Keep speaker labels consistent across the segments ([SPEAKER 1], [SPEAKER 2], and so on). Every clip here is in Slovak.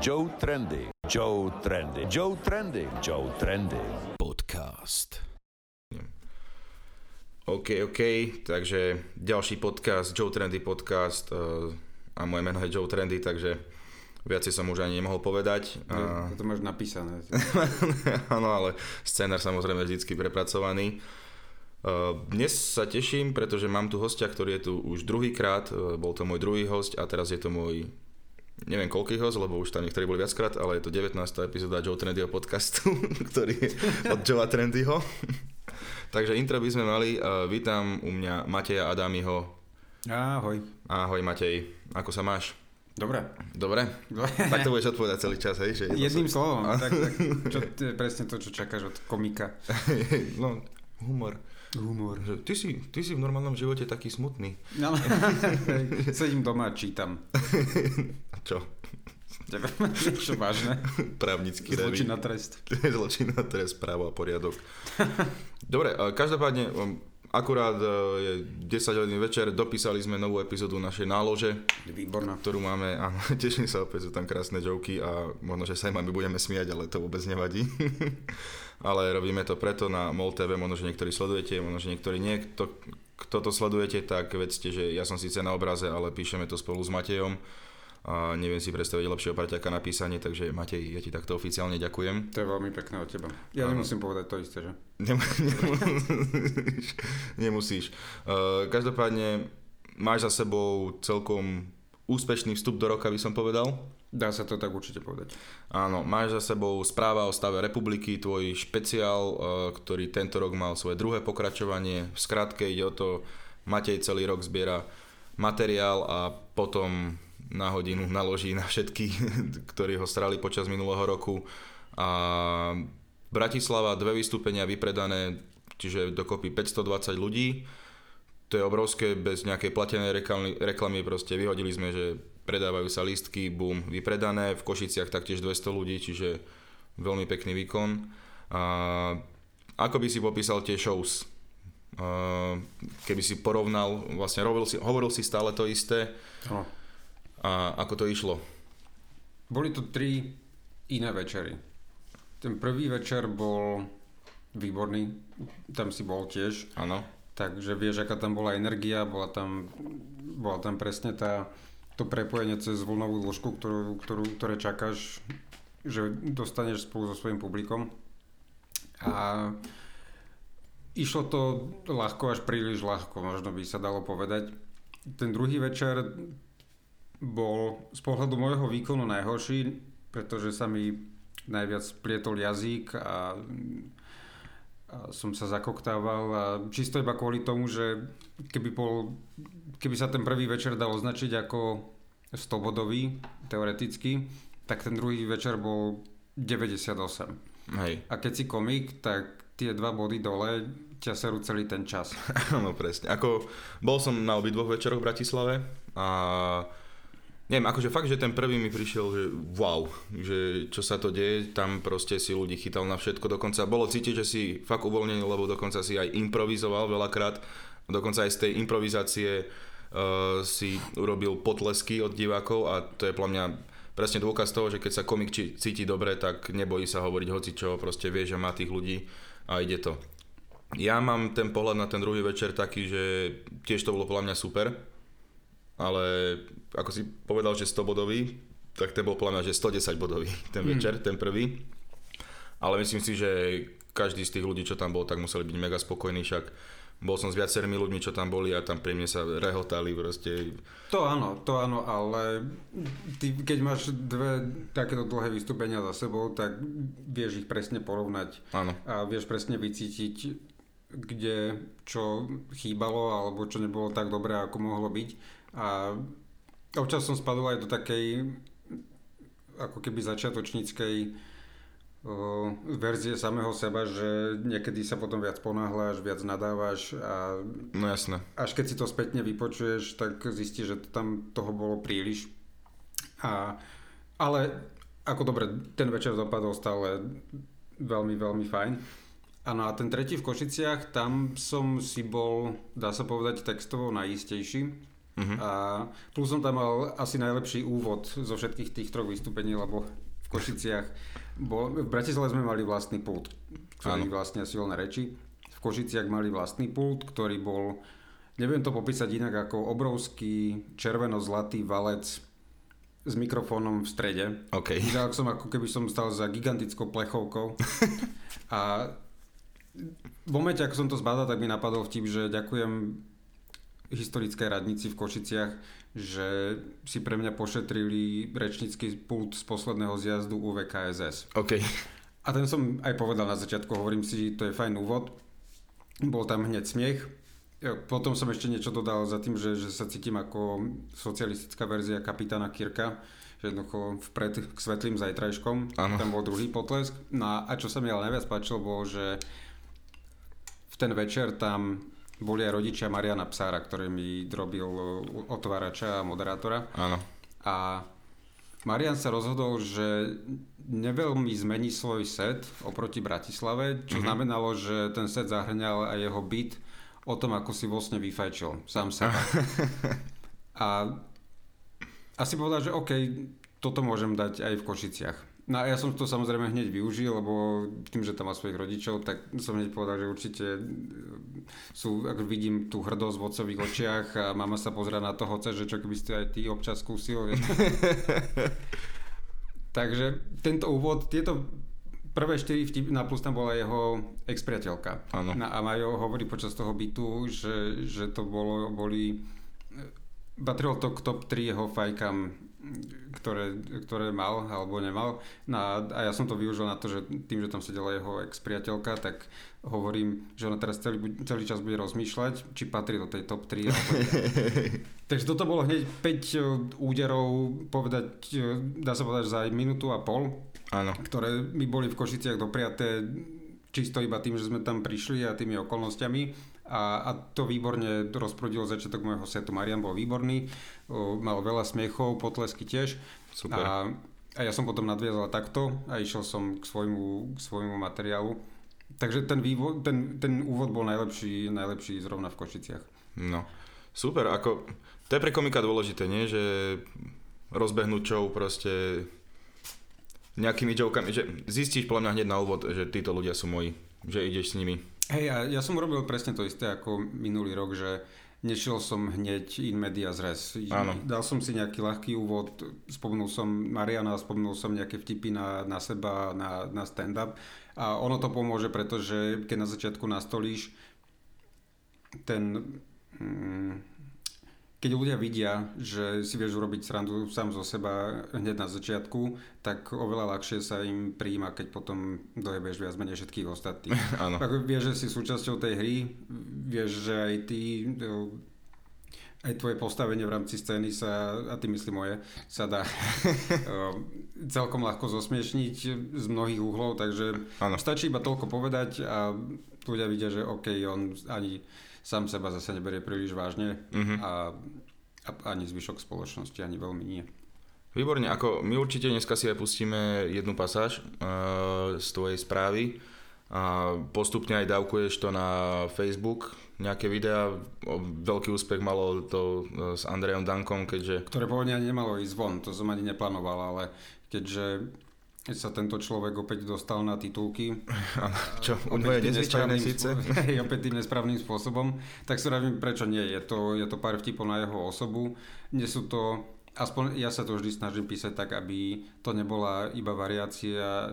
[SPEAKER 1] Joe Trendy. Joe Trendy. Joe Trendy. Joe Trendy. Podcast.
[SPEAKER 2] OK, OK, takže ďalší podcast, Joe Trendy podcast uh, a moje meno je Joe Trendy, takže viacej som už ani nemohol povedať.
[SPEAKER 3] A... To máš napísané.
[SPEAKER 2] Áno, ale scénar samozrejme vždycky prepracovaný. Uh, dnes sa teším, pretože mám tu hostia, ktorý je tu už druhýkrát, uh, bol to môj druhý host a teraz je to môj neviem koľký host, lebo už tam niektorí boli viackrát, ale je to 19. epizóda Joe Trendyho podcastu, ktorý je od Joea Trendyho. Takže intro by sme mali. Vítam u mňa Mateja Adamiho.
[SPEAKER 3] Ahoj.
[SPEAKER 2] Ahoj Matej, ako sa máš?
[SPEAKER 3] Dobre.
[SPEAKER 2] Dobre? tak to budeš odpovedať celý čas, hej? Že
[SPEAKER 3] Jedným sa... slovom, tak, tak čo, je presne to, čo čakáš od komika.
[SPEAKER 2] no, humor.
[SPEAKER 3] Humor.
[SPEAKER 2] Že ty, si, ty si v normálnom živote taký smutný.
[SPEAKER 3] No, sedím doma a čítam.
[SPEAKER 2] čo?
[SPEAKER 3] Čo vážne?
[SPEAKER 2] Právnický
[SPEAKER 3] Zločin na trest.
[SPEAKER 2] Zločin na trest, právo a poriadok. Dobre, každopádne, um, akurát uh, je 10 hodín večer, dopísali sme novú epizódu našej nálože.
[SPEAKER 3] Výborná.
[SPEAKER 2] Ktorú máme, áno, teším sa, opäť sú tam krásne joky a možno, že sa aj my budeme smiať, ale to vôbec nevadí. Ale robíme to preto na MOL TV, možno, že niektorí sledujete, možno, že niektorí nie. Kto, kto to sledujete, tak vedzte, že ja som síce na obraze, ale píšeme to spolu s Matejom a neviem si predstaviť lepšieho parťaka na písanie, takže Matej, ja ti takto oficiálne ďakujem.
[SPEAKER 3] To je veľmi pekné od teba. Ja ano. nemusím povedať to isté, že?
[SPEAKER 2] nemusíš. nemusíš. Uh, každopádne máš za sebou celkom úspešný vstup do roka, by som povedal.
[SPEAKER 3] Dá sa to tak určite povedať.
[SPEAKER 2] Áno, máš za sebou správa o stave republiky, tvoj špeciál, uh, ktorý tento rok mal svoje druhé pokračovanie. V skratke ide o to, Matej celý rok zbiera materiál a potom na hodinu naloží na všetky, ktorí ho strali počas minulého roku. A Bratislava, dve vystúpenia vypredané, čiže dokopy 520 ľudí. To je obrovské, bez nejakej platenej reklamy, reklamy proste vyhodili sme, že predávajú sa lístky, boom, vypredané. V Košiciach taktiež 200 ľudí, čiže veľmi pekný výkon. A ako by si popísal tie shows? keby si porovnal, vlastne hovoril si, hovoril si stále to isté. No a ako to išlo?
[SPEAKER 3] Boli to tri iné večery. Ten prvý večer bol výborný, tam si bol tiež.
[SPEAKER 2] Áno.
[SPEAKER 3] Takže vieš, aká tam bola energia, bola tam, bola tam presne tá, to prepojenie cez vlnovú dĺžku, ktorú, ktorú, ktoré čakáš, že dostaneš spolu so svojím publikom. A išlo to ľahko, až príliš ľahko, možno by sa dalo povedať. Ten druhý večer bol z pohľadu môjho výkonu najhorší, pretože sa mi najviac plietol jazyk a, a som sa zakoktával a čisto iba kvôli tomu, že keby, bol, keby sa ten prvý večer dal označiť ako 100-bodový teoreticky, tak ten druhý večer bol 98.
[SPEAKER 2] Hej.
[SPEAKER 3] A keď si komik, tak tie dva body dole ťa serú celý ten čas.
[SPEAKER 2] Áno, presne. Ako, bol som na obidvoch večeroch v Bratislave a neviem, akože fakt, že ten prvý mi prišiel, že wow, že čo sa to deje, tam proste si ľudí chytal na všetko, dokonca bolo cítiť, že si fakt uvoľnený, lebo dokonca si aj improvizoval veľakrát, dokonca aj z tej improvizácie si urobil potlesky od divákov a to je podľa mňa presne dôkaz toho, že keď sa komik cíti dobre, tak nebojí sa hovoriť hoci čo, proste vie, že má tých ľudí a ide to. Ja mám ten pohľad na ten druhý večer taký, že tiež to bolo podľa mňa super, ale ako si povedal, že 100 bodový, tak ten bol podľa mňa, že 110 bodový ten hmm. večer, mm. ten prvý. Ale myslím si, že každý z tých ľudí, čo tam bol, tak museli byť mega spokojní, však bol som s viacerými ľuďmi, čo tam boli a tam pri mne sa rehotali proste.
[SPEAKER 3] To áno, to áno, ale ty, keď máš dve takéto dlhé vystúpenia za sebou, tak vieš ich presne porovnať.
[SPEAKER 2] Áno.
[SPEAKER 3] A vieš presne vycítiť, kde čo chýbalo alebo čo nebolo tak dobré, ako mohlo byť. A občas som spadol aj do takej ako keby začiatočníckej verzie samého seba, že niekedy sa potom viac ponáhľaš, viac nadávaš a
[SPEAKER 2] no jasné.
[SPEAKER 3] až keď si to spätne vypočuješ, tak zistíš, že tam toho bolo príliš. A, ale ako dobre, ten večer dopadol stále veľmi, veľmi fajn. Áno a ten tretí v Košiciach, tam som si bol, dá sa povedať, textovo najistejší Uh-huh. A plus som tam mal asi najlepší úvod zo všetkých tých troch vystúpení, lebo v Košiciach, bo, v Bratislave sme mali vlastný pult, ktorý ano. vlastne silné reči. V Košiciach mali vlastný pult, ktorý bol, neviem to popísať inak, ako obrovský červeno-zlatý valec s mikrofónom v strede.
[SPEAKER 2] Okay.
[SPEAKER 3] Vyzeral som ako keby som stal za gigantickou plechovkou. a v momente, ako som to zbadal, tak mi napadol vtip, že ďakujem historickej radnici v Košiciach, že si pre mňa pošetrili rečnícky pult z posledného zjazdu UVKSS.
[SPEAKER 2] OK.
[SPEAKER 3] A ten som aj povedal na začiatku, hovorím si, to je fajn úvod. Bol tam hneď smiech. Potom som ešte niečo dodal za tým, že, že sa cítim ako socialistická verzia kapitána Kirka, že jednoducho vpred k svetlým zajtrajškom. Ano. Tam bol druhý potlesk. No a čo sa mi ale najviac páčilo, bolo, že v ten večer tam boli aj rodičia Mariana Psára, ktorý mi robil otvárača a moderátora.
[SPEAKER 2] Áno.
[SPEAKER 3] A Marian sa rozhodol, že neveľmi zmení svoj set oproti Bratislave, čo mm-hmm. znamenalo, že ten set zahrňal aj jeho byt o tom, ako si vlastne vyfajčil sám seba. a asi povedal, že OK, toto môžem dať aj v Košiciach. No ja som to samozrejme hneď využil, lebo tým, že tam má svojich rodičov, tak som hneď povedal, že určite e, sú, ako vidím tú hrdosť v otcových očiach a mama sa pozera na toho, že čo keby ste aj ty občas skúsil. Takže tento úvod, tieto prvé štyri vtip, na plus tam bola jeho ex-priateľka.
[SPEAKER 2] Áno.
[SPEAKER 3] A Majo hovorí počas toho bytu, že, že to bolo, boli... Patrilo to k top 3 jeho fajkám, ktoré, ktoré mal alebo nemal. No a, a ja som to využil na to, že tým, že tam sedela jeho ex-priateľka, tak hovorím, že ona teraz celý, celý čas bude rozmýšľať, či patrí do tej top 3. Takže toto bolo hneď 5 e, úderov, povedať, e, dá sa povedať, za minútu a pol,
[SPEAKER 2] Áno.
[SPEAKER 3] ktoré mi boli v Košiciach dopriaté čisto iba tým, že sme tam prišli a tými okolnostiami. A, a to výborne rozprudilo začiatok môjho setu. Marian bol výborný, mal veľa smiechov, potlesky tiež.
[SPEAKER 2] Super.
[SPEAKER 3] A, a ja som potom nadviazal takto a išiel som k svojmu, k svojmu materiálu Takže ten, vývod, ten, ten úvod bol najlepší, najlepší zrovna v Košiciach.
[SPEAKER 2] No, super, ako, to je pre komika dôležité, nie? Že rozbehnúť show proste nejakými jokami, že zistíš podľa mňa hneď na úvod, že títo ľudia sú moji, že ideš s nimi.
[SPEAKER 3] Hej, ja, ja som robil presne to isté ako minulý rok, že nešiel som hneď in media zres.
[SPEAKER 2] Áno.
[SPEAKER 3] Dal som si nejaký ľahký úvod, spomenul som Mariana, spomenul som nejaké vtipy na, na seba, na, na stand-up a ono to pomôže, pretože keď na začiatku nastolíš ten... Mm, keď ľudia vidia, že si vieš urobiť srandu sám zo seba hneď na začiatku, tak oveľa ľahšie sa im príjima, keď potom dojebeš viac menej všetkých ostatných.
[SPEAKER 2] Áno.
[SPEAKER 3] Tak vieš, že si súčasťou tej hry, vieš, že aj ty aj tvoje postavenie v rámci scény sa, a ty myslím moje, sa dá celkom ľahko zosmiešniť z mnohých uhlov, takže ano. stačí iba toľko povedať a ľudia vidia, že OK, on ani sám seba zase neberie príliš vážne uh-huh. a, a ani zvyšok spoločnosti ani veľmi nie.
[SPEAKER 2] Výborne, ako my určite dneska si aj pustíme jednu pasáž uh, z tvojej správy a postupne aj dávkuješ to na Facebook, nejaké videá. Veľký úspech malo to e, s Andrejom Dankom, keďže...
[SPEAKER 3] Ktoré pôvodne ani nemalo ísť von, to som ani neplánoval, ale keďže sa tento človek opäť dostal na titulky.
[SPEAKER 2] Čo, u je nezvyčajné síce?
[SPEAKER 3] Opäť tým nesprávnym spôsobom. Tak sa ravím, prečo nie. Je to, je to pár vtipov na jeho osobu. Nie sú to, aspoň ja sa to vždy snažím písať tak, aby to nebola iba variácia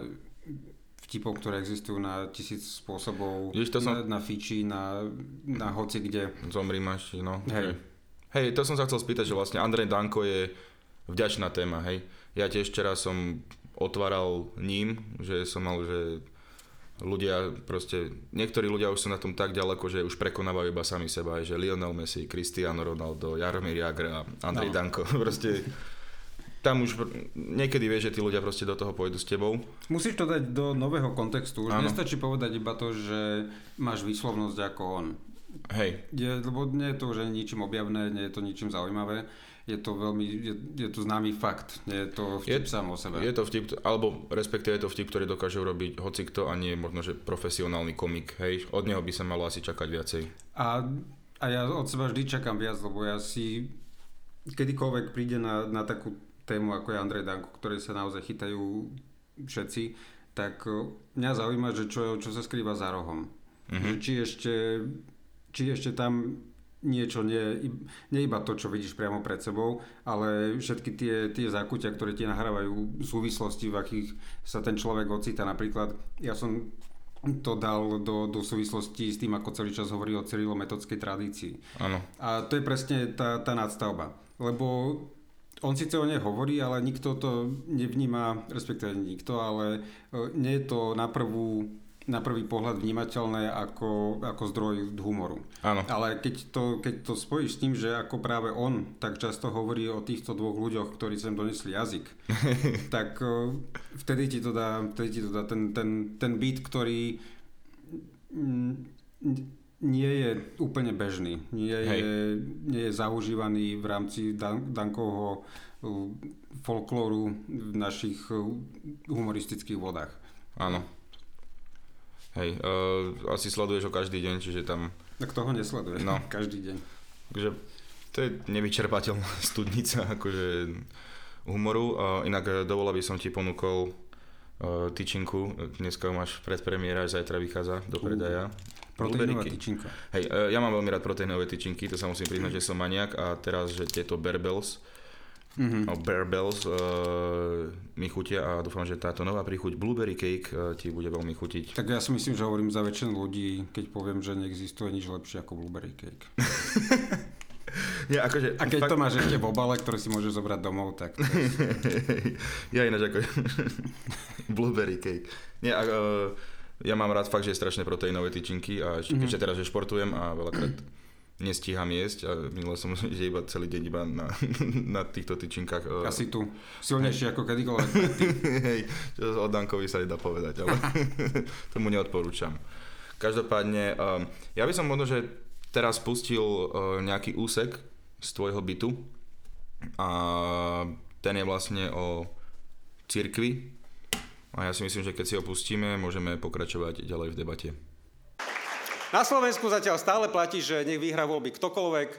[SPEAKER 3] vtipov, ktoré existujú na tisíc spôsobov, Jež to som... na, na fiči, na, na hoci kde.
[SPEAKER 2] Zomri máš, no.
[SPEAKER 3] Hej.
[SPEAKER 2] Hej, to som sa chcel spýtať, že vlastne Andrej Danko je vďačná téma, hej. Ja tiež včera som otváral ním, že som mal, že ľudia proste, niektorí ľudia už sú na tom tak ďaleko, že už prekonávajú iba sami seba, že Lionel Messi, Cristiano Ronaldo, Jaromír Jagr a Andrej no. Danko, proste tam už niekedy vieš, že tí ľudia proste do toho pôjdu s tebou.
[SPEAKER 3] Musíš to dať do nového kontextu. Už ano. nestačí povedať iba to, že máš výslovnosť ako on.
[SPEAKER 2] Hej.
[SPEAKER 3] Je, lebo nie je to už ničím objavné, nie je to ničím zaujímavé. Je to veľmi, je, je to známy fakt, nie je to vtip je, sám o sebe.
[SPEAKER 2] Je to vtip, alebo respektíve je to vtip, ktorý dokáže urobiť hocikto a nie možno, že profesionálny komik, hej. Od neho by sa malo asi čakať viacej.
[SPEAKER 3] A, a ja od seba vždy čakám viac, lebo ja si kedykoľvek príde na, na takú tému, ako je Andrej Danko, ktoré sa naozaj chytajú všetci, tak e, mňa zaujíma, že čo, čo sa skrýva za rohom. Mm-hmm. Či, ešte, či ešte tam niečo, nie, nie iba to, čo vidíš priamo pred sebou, ale všetky tie, tie zákutia, ktoré ti nahrávajú súvislosti, v akých sa ten človek ocita. Napríklad, ja som to dal do, do súvislosti s tým, ako celý čas hovorí o cyrilometodskej tradícii.
[SPEAKER 2] Áno.
[SPEAKER 3] A to je presne tá, tá nadstavba. Lebo on síce o nej hovorí, ale nikto to nevníma, respektíve nikto, ale e, nie je to na prvú na prvý pohľad vnímateľné ako, ako zdroj humoru.
[SPEAKER 2] Áno.
[SPEAKER 3] Ale keď to, keď to spojíš s tým, že ako práve on tak často hovorí o týchto dvoch ľuďoch, ktorí sem donesli jazyk, tak e, vtedy ti to dá, vtedy ti to dá ten, ten, ten beat, ktorý nie je úplne bežný. Nie je, nie je zaužívaný v rámci Dan- Dankovho uh, folklóru v našich uh, humoristických vodách.
[SPEAKER 2] Áno. Hej, uh, asi sleduješ ho každý deň, čiže tam...
[SPEAKER 3] Tak toho nesleduješ no. každý deň.
[SPEAKER 2] Takže to je nevyčerpateľná studnica akože humoru. Uh, inak dovolil by som ti ponúkol uh, tyčinku. Dneska máš predpremiéra, zajtra vychádza do predaja. Uh.
[SPEAKER 3] Proteínová tyčinka.
[SPEAKER 2] Hej, e, ja mám veľmi rád proteínové tyčinky, to sa musím priznať, že som maniak a teraz, že tieto Berbels, mm-hmm. Berbels uh, mi chutia a dúfam, že táto nová príchuť Blueberry Cake uh, ti bude veľmi chutiť.
[SPEAKER 3] Tak ja si myslím, že hovorím za väčšinu ľudí, keď poviem, že neexistuje nič lepšie ako Blueberry Cake.
[SPEAKER 2] Nie, akože,
[SPEAKER 3] a keď fakt... to máš ešte v obale, ktorý si môžeš zobrať domov, tak...
[SPEAKER 2] ja ináč ako... Blueberry cake. Nie, uh, ja mám rád fakt, že je strašne proteínové tyčinky a ešte, mm-hmm. keďže teraz, že športujem a veľakrát nestíham jesť a minule som že iba celý deň iba na, na týchto tyčinkách.
[SPEAKER 3] E, Asi tu. Silnejšie ako kedykoľvek.
[SPEAKER 2] Hej, čo od Dankovi sa nedá povedať, ale tomu neodporúčam. Každopádne, um, ja by som možno, že teraz pustil uh, nejaký úsek z tvojho bytu a ten je vlastne o cirkvi, a ja si myslím, že keď si ho pustíme, môžeme pokračovať ďalej v debate.
[SPEAKER 4] Na Slovensku zatiaľ stále platí, že nech vyhrá voľby ktokoľvek,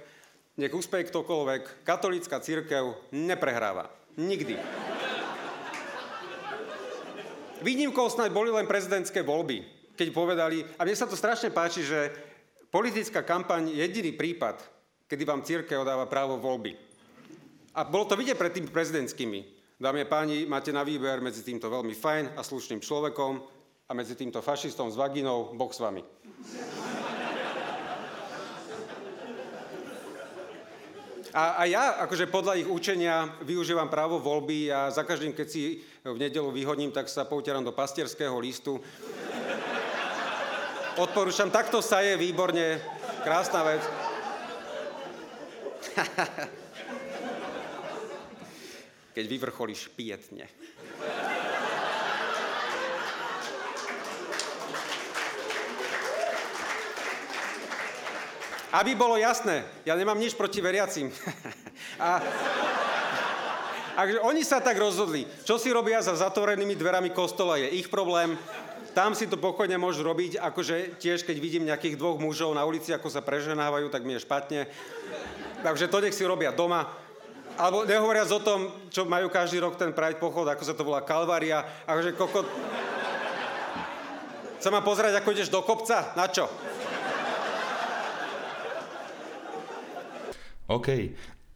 [SPEAKER 4] nech úspeje ktokoľvek, katolícka církev neprehráva. Nikdy. Výnimkou snáď boli len prezidentské voľby, keď povedali, a mne sa to strašne páči, že politická kampaň je jediný prípad, kedy vám církev dáva právo voľby. A bolo to vidieť pred tými prezidentskými. Dámy a páni, máte na výber medzi týmto veľmi fajn a slušným človekom a medzi týmto fašistom s vaginou, Boh s vami. A, a ja, akože podľa ich učenia, využívam právo voľby a za každým, keď si v nedelu vyhodním, tak sa poutieram do pastierského listu. Odporúčam, takto sa je výborne, krásna vec. keď vyvrcholíš pietne. Aby bolo jasné, ja nemám nič proti veriacim. A, a oni sa tak rozhodli. Čo si robia za zatvorenými dverami kostola je ich problém. Tam si to pokojne môžu robiť, akože tiež keď vidím nejakých dvoch mužov na ulici, ako sa preženávajú, tak mi je špatne. Takže to nech si robia doma. Alebo nehovoriac o tom, čo majú každý rok ten Pride pochod, ako sa to volá Kalvária. Akože koko... Chcem ma pozerať, ako ideš do kopca? Na čo?
[SPEAKER 2] OK.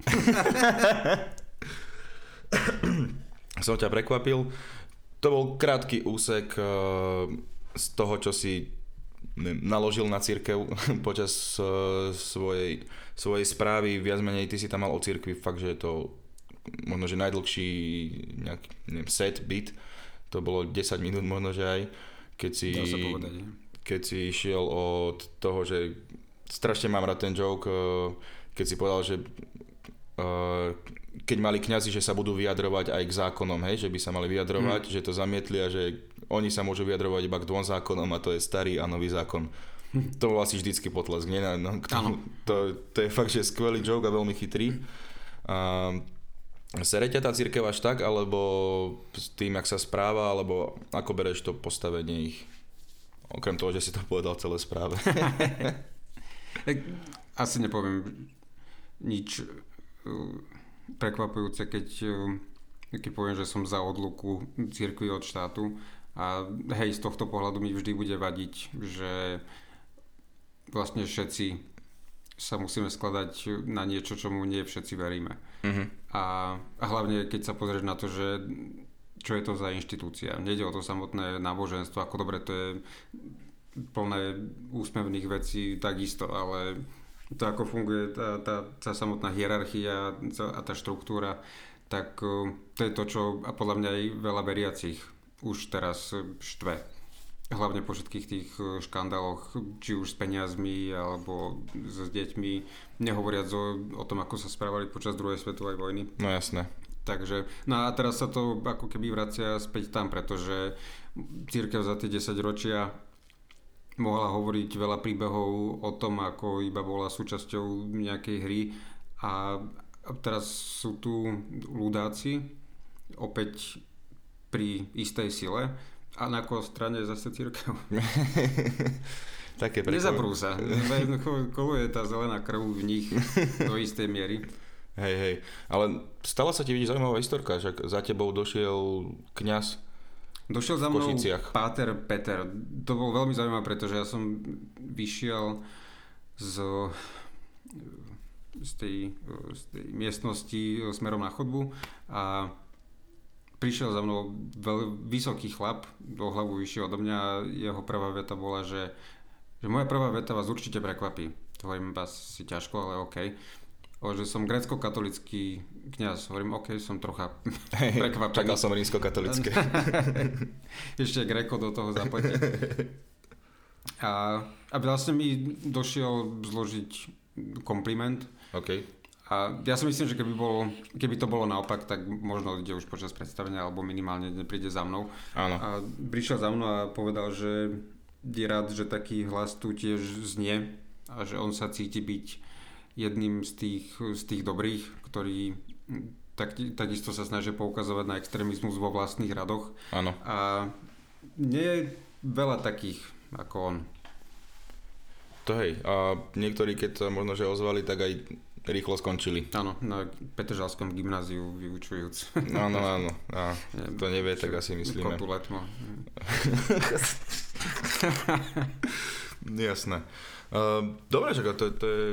[SPEAKER 2] Som ťa prekvapil. To bol krátky úsek eh, z toho, čo si naložil na církev počas uh, svojej, svojej správy. Viac menej ty si tam mal o církvi fakt, že je to možno, že najdlhší nejaký, neviem, set, bit. To bolo 10 minút možno, že aj. Keď si, keď si išiel od toho, že strašne mám rád ten joke, uh, keď si povedal, že uh, keď mali kňazi, že sa budú vyjadrovať aj k zákonom, hej, že by sa mali vyjadrovať, hmm. že to zamietli a že oni sa môžu vyjadrovať iba k dvom zákonom a to je starý a nový zákon. Hm. To bol asi vždycky potlesk, nie? No, k tomu, to, to je fakt, že skvelý joke a veľmi chytrý. A, Sere ťa tá církev až tak, alebo s tým, jak sa správa, alebo ako bereš to postavenie ich? Okrem toho, že si to povedal celé správe.
[SPEAKER 3] Asi nepoviem nič prekvapujúce, keď, eh, keď poviem, že som za odluku církvy od štátu a hej, z tohto pohľadu mi vždy bude vadiť, že vlastne všetci sa musíme skladať na niečo, čomu nie všetci veríme.
[SPEAKER 2] Mhm.
[SPEAKER 3] A, a hlavne, keď sa pozrieš na to, že čo je to za inštitúcia. Nejde o to samotné náboženstvo, ako dobre to je plné úsmevných vecí takisto, ale to, ako funguje tá, tá, tá samotná hierarchia a tá štruktúra, tak e, to je to, čo a podľa mňa aj veľa veriacich už teraz štve. Hlavne po všetkých tých e, škandáloch, či už s peniazmi alebo s deťmi, nehovoriac o, o tom, ako sa správali počas druhej svetovej vojny.
[SPEAKER 2] No jasné.
[SPEAKER 3] Takže, no a teraz sa to ako keby vracia späť tam, pretože církev za tie 10 ročia mohla hovoriť veľa príbehov o tom, ako iba bola súčasťou nejakej hry a teraz sú tu ľudáci opäť pri istej sile a na koho strane zase církev.
[SPEAKER 2] Také
[SPEAKER 3] Nezaprú sa. Koluje tá zelená krv v nich do istej miery.
[SPEAKER 2] Hej, hej. Ale stala sa ti vidieť zaujímavá historka, že za tebou došiel kňaz
[SPEAKER 3] Došiel za mnou
[SPEAKER 2] Košiciach.
[SPEAKER 3] Páter Peter. To bolo veľmi zaujímavé, pretože ja som vyšiel z, z, tej, z tej miestnosti smerom na chodbu a prišiel za mnou veľ, vysoký chlap, do hlavu vyššie odo mňa a jeho prvá veta bola, že, že moja prvá veta vás určite prekvapí. To hovorím vás si ťažko, ale OK. Že som grécko-katolický kňaz. Hovorím, OK, som trocha prekvapený.
[SPEAKER 2] Čakal som rímsko-katolické.
[SPEAKER 3] Ešte Greko do toho zapletí. A, a vlastne mi došiel zložiť kompliment.
[SPEAKER 2] OK.
[SPEAKER 3] A ja si myslím, že keby, bolo, keby to bolo naopak, tak možno ide už počas predstavenia, alebo minimálne nepríde za mnou.
[SPEAKER 2] Áno.
[SPEAKER 3] A prišiel za mnou a povedal, že je rád, že taký hlas tu tiež znie a že on sa cíti byť jedným z tých, z tých dobrých, ktorí tak, takisto sa snažia poukazovať na extrémizmus vo vlastných radoch.
[SPEAKER 2] Áno.
[SPEAKER 3] A nie je veľa takých ako on.
[SPEAKER 2] To hej. A niektorí, keď sa možno že ozvali, tak aj rýchlo skončili.
[SPEAKER 3] Áno, na Petržalskom gymnáziu vyučujúc.
[SPEAKER 2] Áno, áno. A to nevie, tak asi myslíme.
[SPEAKER 3] Kotu letmo.
[SPEAKER 2] Jasné. Uh, dobre, že to, to je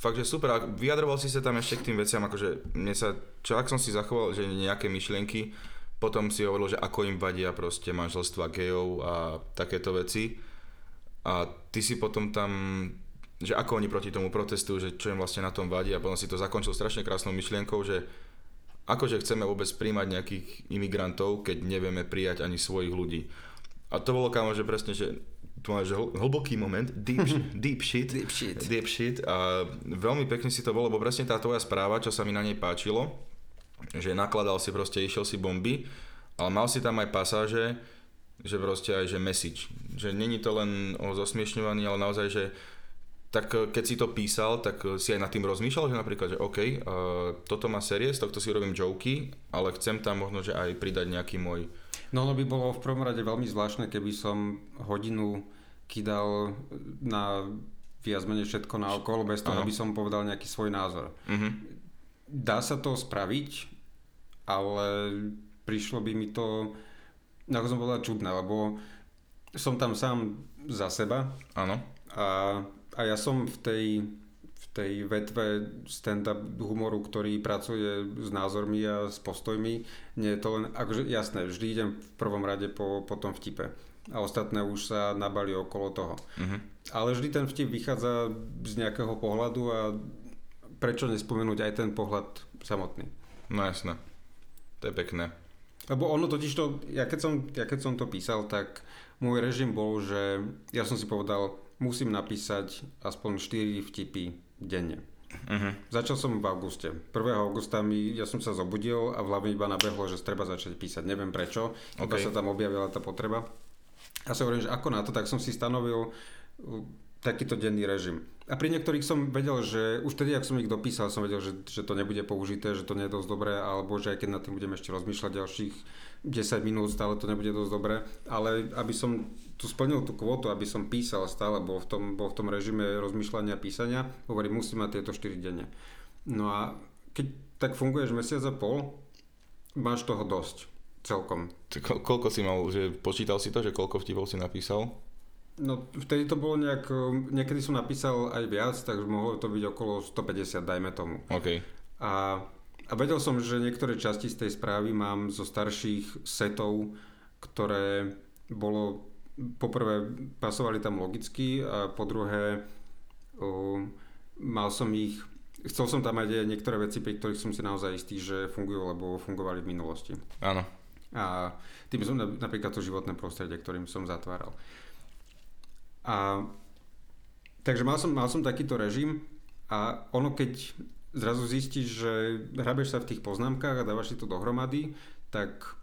[SPEAKER 2] fakt, že super. A vyjadroval si sa tam ešte k tým veciam, akože mne sa, čo ak som si zachoval, že nejaké myšlienky, potom si hovoril, že ako im vadia proste manželstva gejov a takéto veci. A ty si potom tam, že ako oni proti tomu protestujú, že čo im vlastne na tom vadí a potom si to zakončil strašne krásnou myšlienkou, že akože chceme vôbec príjmať nejakých imigrantov, keď nevieme prijať ani svojich ľudí. A to bolo kámo, že presne, že tu máš hl- hlboký moment, deep, sh- deep shit.
[SPEAKER 3] Deep shit.
[SPEAKER 2] Deep shit. A veľmi pekne si to bolo, lebo presne tá tvoja správa, čo sa mi na nej páčilo, že nakladal si proste, išiel si bomby, ale mal si tam aj pasáže, že proste aj, že message. Že není to len o zosmiešňovaní, ale naozaj, že tak eh, keď si to písal, tak eh, si aj nad tým rozmýšľal, že napríklad, že OK, uh, toto má série, z tohto si urobím joky, ale chcem tam možno, že aj pridať nejaký môj
[SPEAKER 3] No ono by bolo v prvom rade veľmi zvláštne, keby som hodinu kydal na viac menej všetko na okolo, bez toho,
[SPEAKER 2] Áno.
[SPEAKER 3] aby som povedal nejaký svoj názor.
[SPEAKER 2] Mhm.
[SPEAKER 3] Dá sa to spraviť, ale prišlo by mi to, ako som povedal, čudné, lebo som tam sám za seba
[SPEAKER 2] Áno.
[SPEAKER 3] a, a ja som v tej, v tej vetve stand-up humoru, ktorý pracuje s názormi a s postojmi. Nie je to len, akože jasné, vždy idem v prvom rade po, po tom vtipe a ostatné už sa nabali okolo toho.
[SPEAKER 2] Mhm.
[SPEAKER 3] Ale vždy ten vtip vychádza z nejakého pohľadu a prečo nespomenúť aj ten pohľad samotný.
[SPEAKER 2] No jasné. To je pekné.
[SPEAKER 3] Lebo ono totiž to, ja keď, som, ja keď som to písal, tak môj režim bol, že ja som si povedal, musím napísať aspoň 4 vtipy denne.
[SPEAKER 2] Uh-huh.
[SPEAKER 3] Začal som v auguste. 1. augusta mi, ja som sa zobudil a v hlave iba nabehlo, že treba začať písať. Neviem prečo, iba
[SPEAKER 2] OK.
[SPEAKER 3] sa tam objavila tá potreba. A sa hovorím, že ako na to, tak som si stanovil takýto denný režim. A pri niektorých som vedel, že už vtedy, ak som ich dopísal, som vedel, že, že to nebude použité, že to nie je dosť dobré, alebo že aj keď nad tým budem ešte rozmýšľať ďalších 10 minút, stále to nebude dosť dobré. Ale aby som tu splnil tú kvotu, aby som písal stále, bol v tom, bol v tom režime rozmýšľania a písania, hovorím, musím mať tieto 4 denne. No a keď tak funguješ mesiac a pol, máš toho dosť. Celkom.
[SPEAKER 2] Ko- koľko si mal, že počítal si to, že koľko vtipov si napísal?
[SPEAKER 3] No vtedy to bolo nejak, e, niekedy som napísal aj viac, takže mohlo to byť okolo 150, dajme tomu.
[SPEAKER 2] OK.
[SPEAKER 3] A, a vedel som, že niektoré časti z tej správy mám zo starších setov, ktoré bolo, poprvé pasovali tam logicky a po druhé uh, mal som ich, chcel som tam aj niektoré veci, pri ktorých som si naozaj istý, že fungujú, lebo fungovali v minulosti.
[SPEAKER 2] Áno.
[SPEAKER 3] A tým som napríklad to životné prostredie, ktorým som zatváral. A takže mal som, mal som takýto režim a ono keď zrazu zistíš, že hrabeš sa v tých poznámkach a dávaš si to dohromady, tak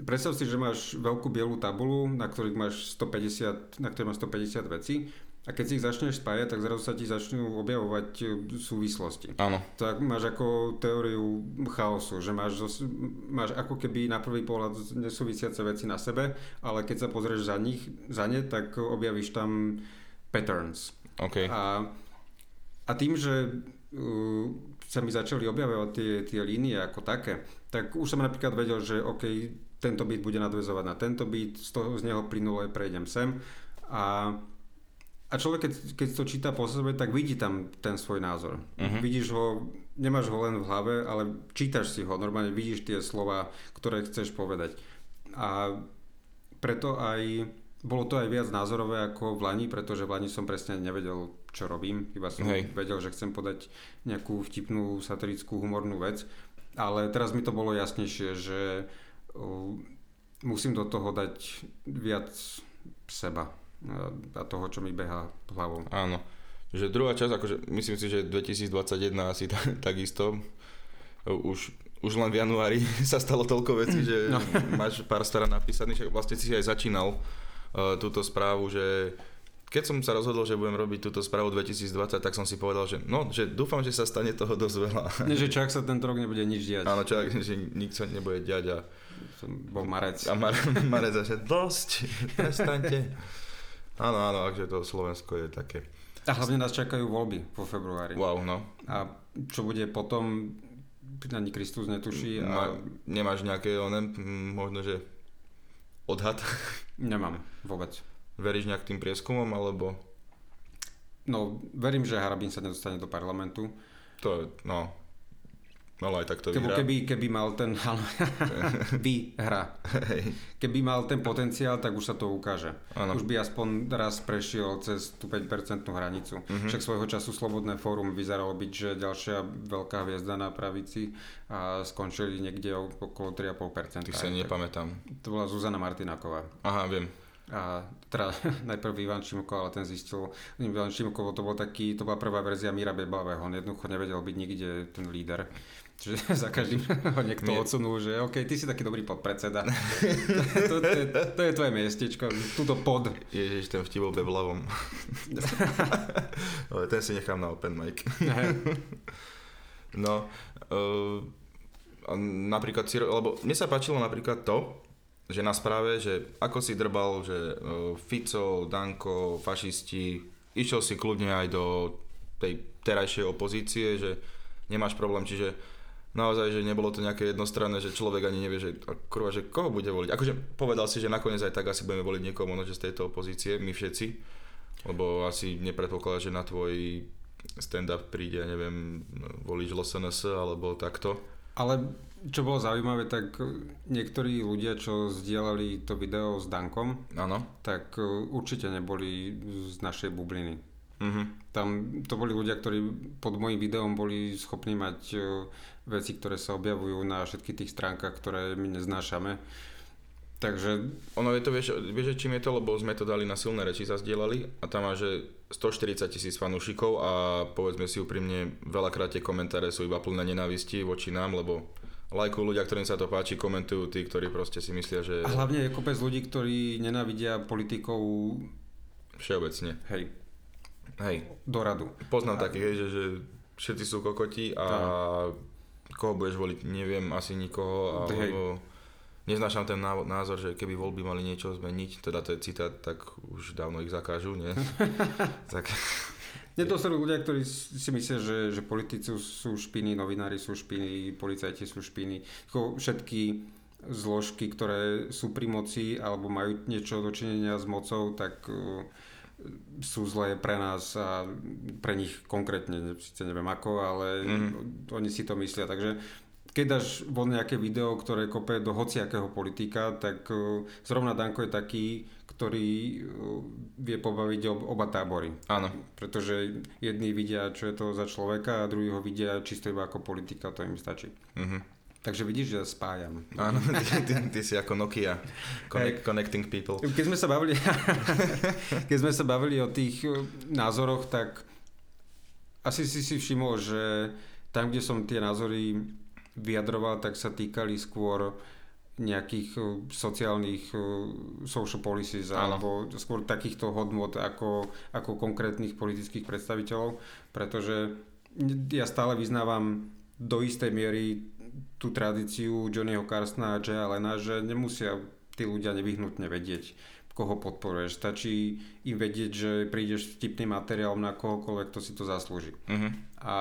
[SPEAKER 3] predstav si, že máš veľkú bielú tabulu, na ktorých máš 150, na ktorej máš 150 vecí a keď si ich začneš spájať, tak zrazu sa ti začnú objavovať e, súvislosti.
[SPEAKER 2] Áno.
[SPEAKER 3] Tak máš ako teóriu chaosu, že máš, máš ako keby na prvý pohľad nesúvisiace veci na sebe, ale keď sa pozrieš za nich, za ne, tak objavíš tam patterns.
[SPEAKER 2] OK.
[SPEAKER 3] A, a tým, že uh, sa mi začali objavovať tie, tie línie ako také, tak už som napríklad vedel, že OK, tento byt bude nadvezovať na tento byt, z, toho, z neho plynulo prejdem sem. A, a človek, keď, keď to číta po sebe, tak vidí tam ten svoj názor. Uh-huh. Vidíš ho, nemáš ho len v hlave, ale čítaš si ho, normálne vidíš tie slova, ktoré chceš povedať. A preto aj bolo to aj viac názorové ako v Lani, pretože v Lani som presne nevedel, čo robím. Iba som
[SPEAKER 2] Hej.
[SPEAKER 3] vedel, že chcem podať nejakú vtipnú, satirickú, humornú vec. Ale teraz mi to bolo jasnejšie, že uh, musím do toho dať viac seba a, a toho, čo mi beha hlavou.
[SPEAKER 2] Áno. Že druhá časť, akože myslím si, že 2021 asi ta, takisto. Už, už len v januári sa stalo toľko vecí, že no. máš pár stará napísaných, vlastne si aj začínal uh, túto správu, že keď som sa rozhodol, že budem robiť túto správu 2020, tak som si povedal, že no, že dúfam, že sa stane toho dosť veľa.
[SPEAKER 3] Nie, že čak sa tento rok nebude nič diať.
[SPEAKER 2] Áno, čo, že nič sa nebude diať a,
[SPEAKER 3] Som bol marec.
[SPEAKER 2] a Mar- Marec, že dosť, prestaňte. Áno, áno, takže to Slovensko je také.
[SPEAKER 3] A hlavne nás čakajú voľby po februári.
[SPEAKER 2] Wow, no.
[SPEAKER 3] A čo bude potom, ani Kristus netuší.
[SPEAKER 2] Ma,
[SPEAKER 3] A
[SPEAKER 2] nemáš nejaké, oné, m, možno, že odhad?
[SPEAKER 3] nemám vôbec.
[SPEAKER 2] Veríš nejak tým prieskumom, alebo
[SPEAKER 3] No, verím, že Harabín sa nedostane do parlamentu.
[SPEAKER 2] to, no, ale aj tak to vyhrá.
[SPEAKER 3] keby, keby mal ten... vyhra. Keby mal ten potenciál, tak už sa to ukáže.
[SPEAKER 2] Áno.
[SPEAKER 3] Už by aspoň raz prešiel cez tú 5% hranicu.
[SPEAKER 2] Mhm.
[SPEAKER 3] Však svojho času Slobodné fórum vyzeralo byť, že ďalšia veľká hviezda na pravici a skončili niekde okolo 3,5%.
[SPEAKER 2] Ty sa nepamätám.
[SPEAKER 3] To bola Zuzana Martináková.
[SPEAKER 2] Aha, viem.
[SPEAKER 3] A teda najprv Ivan Čimko, ale ten zistil, Ivan Čimko, to bol taký, to bola prvá verzia Míra Bebavého, on jednoducho nevedel byť nikde ten líder. Čiže za každým ho niekto
[SPEAKER 2] Nie.
[SPEAKER 3] odsunul, že OK, ty si taký dobrý podpredseda. to, to, to, je, to je tvoje miestečko, túto pod.
[SPEAKER 2] Ježiš, ten vtip bol beblavom. ale ten si nechám na open mic. No, uh, napríklad lebo mne sa páčilo napríklad to, že na správe, že ako si drbal, že uh, Fico, Danko, fašisti, išiel si kľudne aj do tej terajšej opozície, že nemáš problém, čiže naozaj, že nebolo to nejaké jednostranné, že človek ani nevie, že, kurva, že koho bude voliť. Akože povedal si, že nakoniec aj tak asi budeme voliť niekoho možno, že z tejto opozície, my všetci, lebo asi nepredpokladá, že na tvoj stand-up príde, neviem, volíš LSNS alebo takto.
[SPEAKER 3] Ale čo bolo zaujímavé, tak niektorí ľudia, čo zdieľali to video s Dankom,
[SPEAKER 2] Áno.
[SPEAKER 3] tak e, určite neboli z našej bubliny.
[SPEAKER 2] Mhm.
[SPEAKER 3] Tam to boli ľudia, ktorí pod môjim videom boli schopní mať e, veci, ktoré sa objavujú na všetkých tých stránkach, ktoré my neznášame. Takže
[SPEAKER 2] Ono je to, vieš, vieš, čím je to, lebo sme to dali na silné reči, zazdielali a tam má, že 140 tisíc fanúšikov a povedzme si úprimne, veľakrát tie komentáre sú iba plné nenávisti voči nám, lebo lajkujú ľudia, ktorým sa to páči, komentujú tí, ktorí proste si myslia, že
[SPEAKER 3] a hlavne je kopec ľudí, ktorí nenávidia politikov,
[SPEAKER 2] všeobecne.
[SPEAKER 3] hej,
[SPEAKER 2] Hej,
[SPEAKER 3] do radu.
[SPEAKER 2] poznám takých, hej, že, že všetci sú kokoti a koho budeš voliť, neviem asi nikoho,
[SPEAKER 3] Hej.
[SPEAKER 2] alebo neznášam ten názor, že keby voľby mali niečo zmeniť, teda to je citát, tak už dávno ich zakážu, nie? tak,
[SPEAKER 3] Nie, to sú ľudia, ktorí si myslia, že, že politici sú špiny, novinári sú špiny, policajti sú špiny. Všetky zložky, ktoré sú pri moci alebo majú niečo dočinenia s mocou, tak uh, sú zlé pre nás a pre nich konkrétne, síce neviem ako, ale mm-hmm. oni si to myslia. Takže keď dáš von nejaké video, ktoré kope do hociakého politika, tak uh, zrovna Danko je taký, ktorý uh, vie pobaviť oba tábory.
[SPEAKER 2] Áno.
[SPEAKER 3] Pretože jedni vidia, čo je to za človeka a druhý ho vidia čisto iba ako politika, to im stačí. Mm-hmm. Takže vidíš, že spájam.
[SPEAKER 2] Áno, ty, ty, ty si ako Nokia, connect, connecting people.
[SPEAKER 3] Keď sme sa bavili, keď sme sa bavili o tých uh, názoroch, tak asi si si všimol, že tam, kde som tie názory vyjadroval, tak sa týkali skôr nejakých e, sociálnych e, social policies Áno. alebo skôr takýchto hodnot ako, ako konkrétnych politických predstaviteľov, pretože ja stále vyznávam do istej miery tú tradíciu Johnnyho Carsona a Jaya Lena, že nemusia tí ľudia nevyhnutne vedieť, koho podporuješ. Stačí im vedieť, že prídeš s vtipným materiálom na kohokoľvek, kto si to zaslúži. Uh-huh. A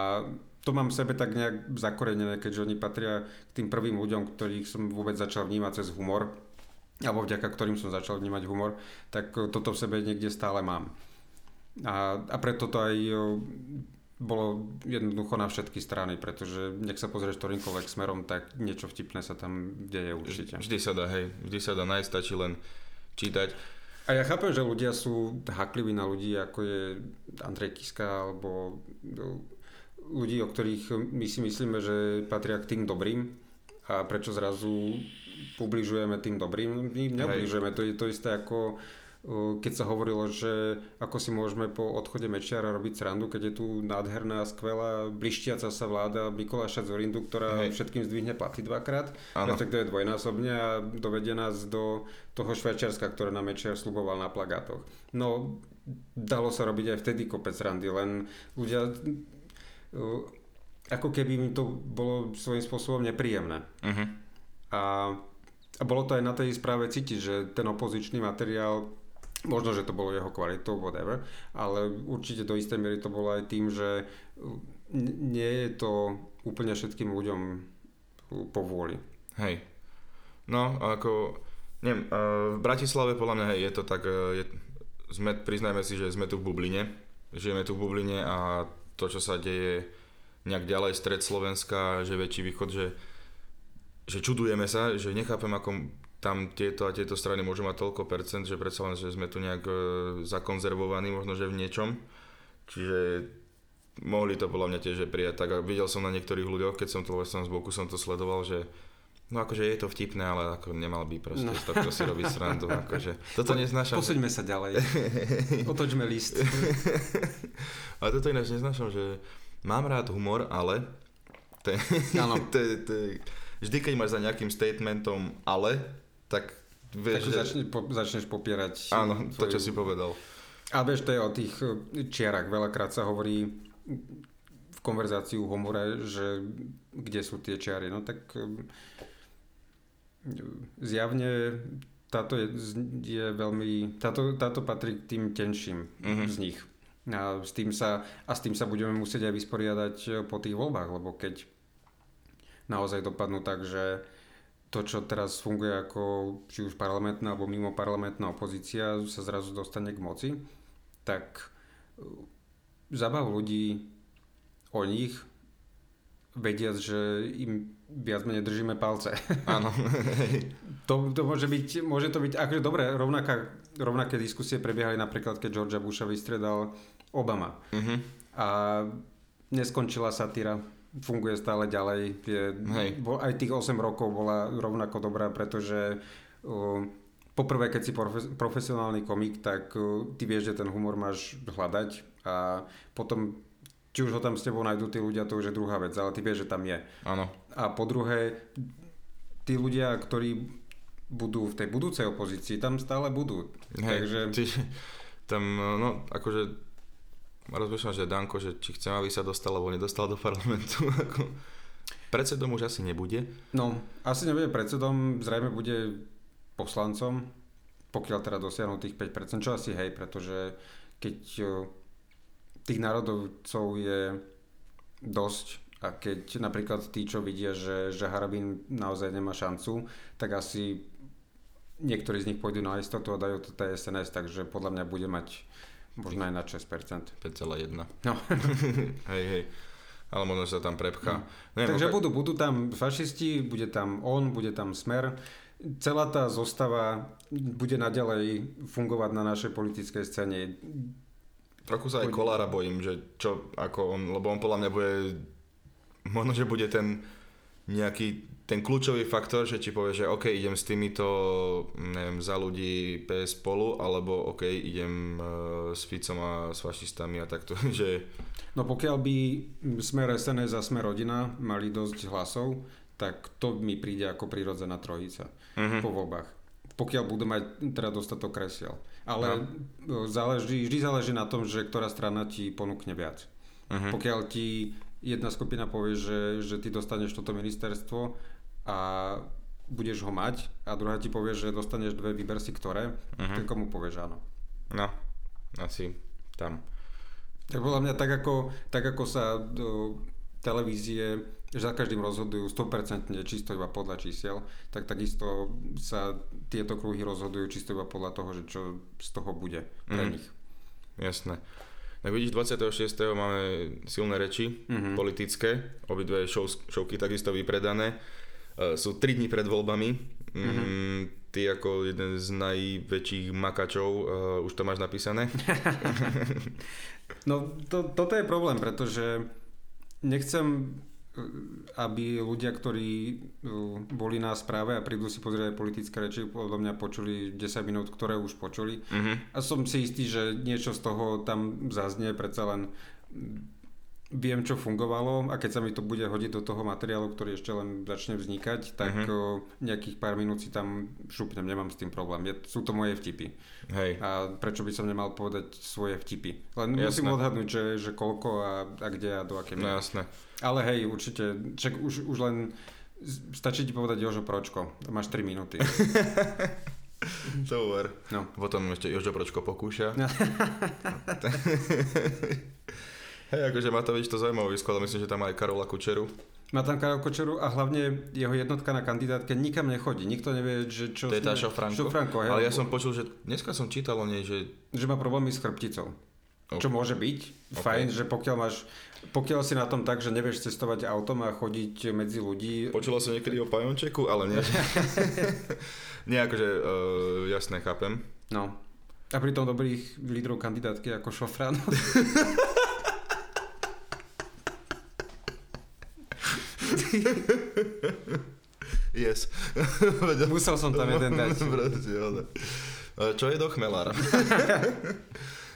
[SPEAKER 3] to mám v sebe tak nejak zakorenené, keďže oni patria k tým prvým ľuďom, ktorých som vôbec začal vnímať cez humor, alebo vďaka ktorým som začal vnímať humor, tak toto v sebe niekde stále mám. A, a preto to aj bolo jednoducho na všetky strany, pretože nech sa pozrieš ktorýmkoľvek smerom, tak niečo vtipné sa tam deje určite.
[SPEAKER 2] Vždy sa dá, hej, vždy sa dá nájsť, stačí len čítať.
[SPEAKER 3] A ja chápem, že ľudia sú hakliví na ľudí, ako je Andrej Kiska, alebo ľudí, o ktorých my si myslíme, že patria k tým dobrým a prečo zrazu ubližujeme tým dobrým. My neubližujeme, to je to isté ako keď sa hovorilo, že ako si môžeme po odchode Mečiara robiť srandu, keď je tu nádherná, skvelá, blištiaca sa vláda Mikuláša Zorindu, ktorá Hej. všetkým zdvihne platy dvakrát, respektíve dvojnásobne a dovedie nás do toho Švajčiarska, ktoré nám Mečiar sluboval na plagátoch. No, dalo sa robiť aj vtedy kopec randy, len ľudia ako keby mi to bolo svojím spôsobom nepríjemné. Uh-huh. A, a bolo to aj na tej správe cítiť, že ten opozičný materiál Možno, že to bolo jeho kvalitou, whatever, ale určite do istej miery to bolo aj tým, že nie je to úplne všetkým ľuďom povôli.
[SPEAKER 2] Hej. No, ako, neviem, v Bratislave podľa mňa hej, je to tak, je, sme, priznajme si, že sme tu v bubline, žijeme tu v bubline a to, čo sa deje nejak ďalej stred Slovenska, že väčší východ, že, že čudujeme sa, že nechápem, ako tam tieto a tieto strany môžu mať toľko percent, že predsa len, že sme tu nejak e, zakonzervovaní, možno že v niečom. Čiže mohli to podľa mňa tiež prijať tak. A videl som na niektorých ľuďoch, keď som to som z boku som to sledoval, že No akože je to vtipné, ale ako nemal by proste no. z tohto si robiť srandu. Akože, toto neznášam.
[SPEAKER 3] Posuďme sa ďalej. Otočme list.
[SPEAKER 2] ale toto ináč neznášam, že mám rád humor, ale te, te, te, vždy keď máš za nejakým statementom ale, tak
[SPEAKER 3] vieš, tak že... začne, po, začneš popierať.
[SPEAKER 2] Áno, to, čo si povedal.
[SPEAKER 3] A vieš, to je o tých čiarach. Veľakrát sa hovorí v konverzácii o humore, že kde sú tie čiary. No tak zjavne táto je, je veľmi, táto, táto patrí k tým tenším mm-hmm. z nich. A s, tým sa, a s tým sa budeme musieť aj vysporiadať po tých voľbách, lebo keď naozaj dopadnú tak, že to, čo teraz funguje ako či už parlamentná alebo mimo parlamentná opozícia sa zrazu dostane k moci, tak zabav ľudí o nich vediac, že im viac menej držíme palce.
[SPEAKER 2] Áno.
[SPEAKER 3] to, to môže byť, môže to byť, akože dobre, rovnaká, rovnaké diskusie prebiehali napríklad, keď Georgia Busha vystredal Obama. Uh-huh. A neskončila satíra, funguje stále ďalej. Je, Hej. Aj tých 8 rokov bola rovnako dobrá, pretože uh, poprvé, keď si profe, profesionálny komik, tak uh, ty vieš, že ten humor máš hľadať a potom či už ho tam s tebou nájdú tí ľudia, to už je druhá vec, ale ty vieš, že tam je.
[SPEAKER 2] Áno.
[SPEAKER 3] A po druhé, tí ľudia, ktorí budú v tej budúcej opozícii, tam stále budú.
[SPEAKER 2] Hej, Takže... Ty, tam, no, akože rozmýšľam, že Danko, že či chcem, aby sa dostal, alebo nedostal do parlamentu. predsedom už asi nebude.
[SPEAKER 3] No, asi nebude predsedom, zrejme bude poslancom, pokiaľ teda dosiahnu tých 5%, čo asi hej, pretože keď tých národovcov je dosť a keď napríklad tí, čo vidia, že, že Harabín naozaj nemá šancu, tak asi niektorí z nich pôjdu na istotu a dajú to SNS, takže podľa mňa bude mať možno aj na 6%.
[SPEAKER 2] 5,1.
[SPEAKER 3] No.
[SPEAKER 2] hej, hej. Ale možno sa tam prepchá.
[SPEAKER 3] No.
[SPEAKER 2] Neviem,
[SPEAKER 3] Takže
[SPEAKER 2] oka-
[SPEAKER 3] budú, budú tam fašisti, bude tam on, bude tam smer. Celá tá zostava bude naďalej fungovať na našej politickej scéne.
[SPEAKER 2] Trochu sa aj Kolára bojím, že čo, ako on, lebo on podľa mňa bude, možno, že bude ten nejaký, ten kľúčový faktor, že ti povie, že OK, idem s týmito, neviem, za ľudí PS spolu, alebo OK, idem uh, s Ficom a s fašistami a takto, že
[SPEAKER 3] No pokiaľ by smer SNS a smer rodina mali dosť hlasov, tak to mi príde ako prirodzená trojica
[SPEAKER 2] Mhm.
[SPEAKER 3] po voľbách. Pokiaľ budú mať teda dostatok kresiel. Ale no. záleží, vždy záleží na tom, že ktorá strana ti ponúkne viac.
[SPEAKER 2] Mhm.
[SPEAKER 3] Pokiaľ ti jedna skupina povie, že, že ty dostaneš toto ministerstvo a budeš ho mať a druhá ti povie, že dostaneš dve, vyber si ktoré,
[SPEAKER 2] Mhm.
[SPEAKER 3] tak komu povieš áno.
[SPEAKER 2] no, asi tam.
[SPEAKER 3] Tak podľa mňa tak ako, tak ako sa do televízie že za každým rozhodujú 100% čisto iba podľa čísiel, tak takisto sa tieto kruhy rozhodujú čisto iba podľa toho, že čo z toho bude pre
[SPEAKER 2] Mhm.
[SPEAKER 3] nich.
[SPEAKER 2] Jasné. Tak vidíš, 26. máme silné reči
[SPEAKER 3] Mhm.
[SPEAKER 2] politické, obidve show, showky takisto vypredané. E, Sú 3 dní pred voľbami. Mm, ty ako jeden z najväčších makačov uh, už to máš napísané.
[SPEAKER 3] No to, toto je problém, pretože nechcem, eh, aby ľudia, ktorí eh, boli na správe a prídu si pozrieť aj politické reči, podľa mňa počuli 10 minút, ktoré už počuli.
[SPEAKER 2] Mhm.
[SPEAKER 3] A som si istý, že niečo z toho tam zaznie, predsa len viem, čo fungovalo a keď sa mi to bude hodiť do toho materiálu, ktorý ešte len začne vznikať, tak o, nejakých pár minút si tam šupnem, nemám s tým problém. Je, sú to moje vtipy.
[SPEAKER 2] Hej.
[SPEAKER 3] A prečo by som nemal povedať svoje vtipy? Len
[SPEAKER 2] Jasné.
[SPEAKER 3] musím odhadnúť, že, že koľko a, a kde a do aké
[SPEAKER 2] No jasné.
[SPEAKER 3] Ale hej, určite, čak už, už len stačí ti povedať Jožo Pročko. Máš 3 minúty.
[SPEAKER 2] Super.
[SPEAKER 3] No.
[SPEAKER 2] Potom ešte Jožo Pročko pokúša. Hej, akože Matovič to zaujímavé vyskladal, myslím, že tam aj Karola Kučeru.
[SPEAKER 3] Má tam Karol Kočeru a hlavne jeho jednotka na kandidátke nikam nechodí. Nikto nevie, že čo...
[SPEAKER 2] To je tá Šofranko.
[SPEAKER 3] Šofranko, hej.
[SPEAKER 2] Ale ja som počul, že dneska som čítal o nej, že
[SPEAKER 3] Že má problémy s chrbticou. Čo môže byť.
[SPEAKER 2] Ok.
[SPEAKER 3] Fajn, že pokiaľ máš... Pokiaľ si na tom tak, že nevieš cestovať autom a chodiť medzi ľudí...
[SPEAKER 2] Počula som niekedy o pajončeku, ale nie. nie, akože uh, jasné, chápem.
[SPEAKER 3] No. A pritom dobrých lídrov kandidátky ako Šofran.
[SPEAKER 2] Yes.
[SPEAKER 3] Musel som tam jeden dať.
[SPEAKER 2] Čo je do chmelára?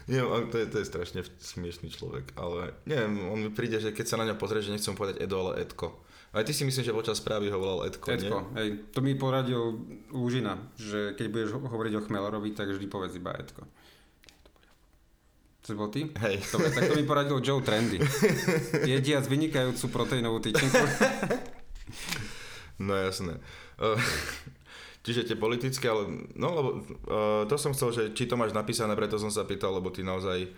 [SPEAKER 2] Neviem, to je, to je strašne smiešný človek, ale neviem, on mi príde, že keď sa na ňo pozrie, že nechcem povedať Edo, ale Edko. Aj ty si myslím, že počas správy ho volal Edko,
[SPEAKER 3] Edko, hej. To mi poradil Lužina, že keď budeš ho- hovoriť o Chmelarovi, tak vždy povedz iba Edko. To bol ty?
[SPEAKER 2] Hej.
[SPEAKER 3] Dobre, tak to mi poradil Joe Trendy. Jediac vynikajúcu proteínovú tyčinku.
[SPEAKER 2] No jasné. Čiže tie politické, ale no lebo uh, to som chcel, že či to máš napísané, preto som sa pýtal, lebo ty naozaj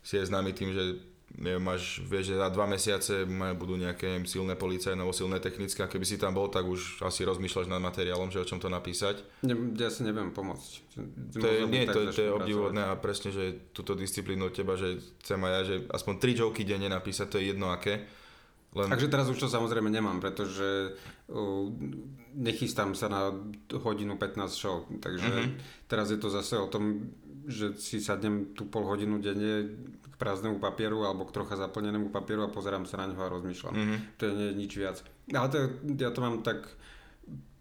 [SPEAKER 2] si je známy tým, že neviem, máš, vieš, že za dva mesiace budú nejaké neviem, silné policajné alebo silné technické a keby si tam bol, tak už asi rozmýšľaš nad materiálom, že o čom to napísať.
[SPEAKER 3] Ne, ja si neviem pomôcť.
[SPEAKER 2] To je, nie, to, to je obdivodné a presne, že túto disciplínu od teba, že chcem aj ja, že aspoň tri joky denne napísať, to je jedno aké. Len,
[SPEAKER 3] Takže teraz už to samozrejme nemám, pretože uh, nechystám sa na hodinu 15 show, takže
[SPEAKER 2] Mhm.
[SPEAKER 3] teraz je to zase o tom, že si sadnem tú pol hodinu denne prázdnemu papieru alebo k trocha zaplnenému papieru a pozerám sa na neho a rozmýšľam.
[SPEAKER 2] Mhm.
[SPEAKER 3] To je nie, nič viac. Ale to, ja to mám tak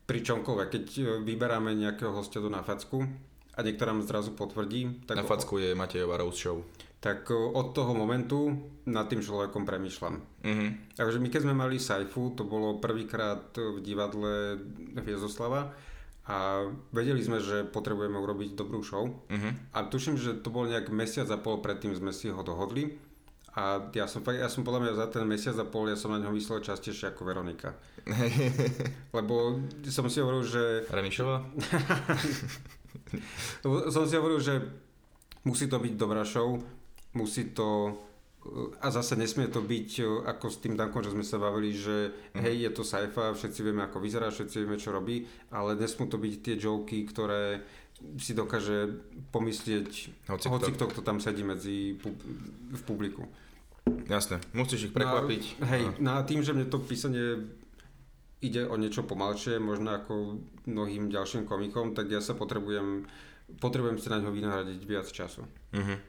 [SPEAKER 3] pri čomkoľvek. Keď uh, vyberáme nejakého hostia do na facku a niekto nám zrazu potvrdí, tak
[SPEAKER 2] na facku je Matejová Rose Show.
[SPEAKER 3] tak uh, od toho momentu nad tým človekom premyšľam.
[SPEAKER 2] Mhm.
[SPEAKER 3] Takže my keď sme mali Saifu, to bolo prvýkrát v divadle Viezoslava a vedeli sme, že potrebujeme urobiť dobrú show
[SPEAKER 2] Mhm.
[SPEAKER 3] a tuším, že to bol nejak mesiac a pol predtým sme si ho dohodli a ja som, ja som podľa mňa za ten mesiac a pol, ja som na ňo myslel častejšie ako Veronika. Lebo som si hovoril, že
[SPEAKER 2] Remišová?
[SPEAKER 3] som si hovoril, že musí to byť dobrá show, musí to a zase nesmie to byť e, ako s tým Dankom, že sme sa bavili, že mm. hej, je to sci-fi, všetci vieme ako vyzerá, všetci vieme čo robí, ale nesmú to byť tie joky, ktoré si dokáže pomyslieť hoci, hoci kto, kto tam sedí medzi v publiku.
[SPEAKER 2] Jasné, musíš ich prekvapiť.
[SPEAKER 3] No, hej, no a tým, že mne to písanie ide o niečo pomalšie, možno ako mnohým ďalším komikom, tak ja sa potrebujem, potrebujem si na ňo vynahradiť viac času.
[SPEAKER 2] Uh-huh.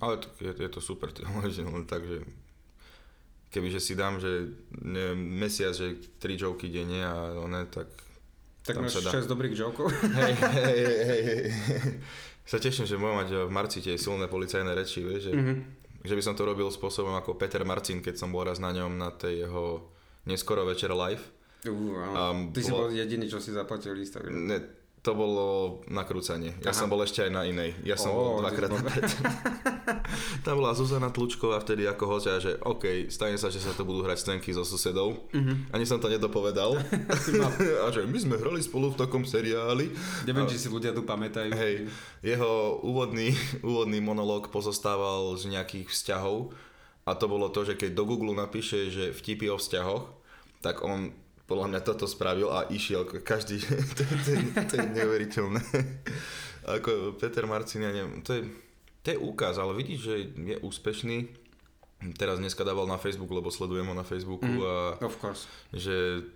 [SPEAKER 2] Ale to, je, je to super, len tak, že kebyže si dám, že neviem, mesiac, že tri joky denne a one, tak
[SPEAKER 3] tak máš 6 dobrých jokov.
[SPEAKER 2] Hej, hej, hej, hej. Sa teším, že môžem mať v Marci tie silné policajné reči, vieš, že, mm-hmm. že by som to robil spôsobom ako Peter Marcin, keď som bol raz na ňom na tej jeho neskoro večer live.
[SPEAKER 3] Uh, um, Ty bolo... si bol jediný, čo si zaplatil lístok.
[SPEAKER 2] Ne, to bolo nakrúcanie. Ja Aha. som bol ešte aj na inej. Ja som oh, bol dvakrát na Tam bola Zuzana Tlučková vtedy ako hostia, že OK, stane sa, že sa to budú hrať scénky so susedou. Uh-huh. Ani som to nedopovedal. a že my sme hrali spolu v takom seriáli.
[SPEAKER 3] Neviem, a... či si ľudia tu pamätajú.
[SPEAKER 2] Hej, jeho úvodný, úvodný monológ pozostával z nejakých vzťahov a to bolo to, že keď do Google napíše, že vtipy o vzťahoch, tak on podľa mňa toto spravil a išiel každý, to, to, to je neuveriteľné. Ako Peter Marcin, ja neviem, to je, to je úkaz, ale vidíš, že je úspešný. Teraz dneska dával na Facebook, lebo sledujem ho na Facebooku mm, a
[SPEAKER 3] of course.
[SPEAKER 2] že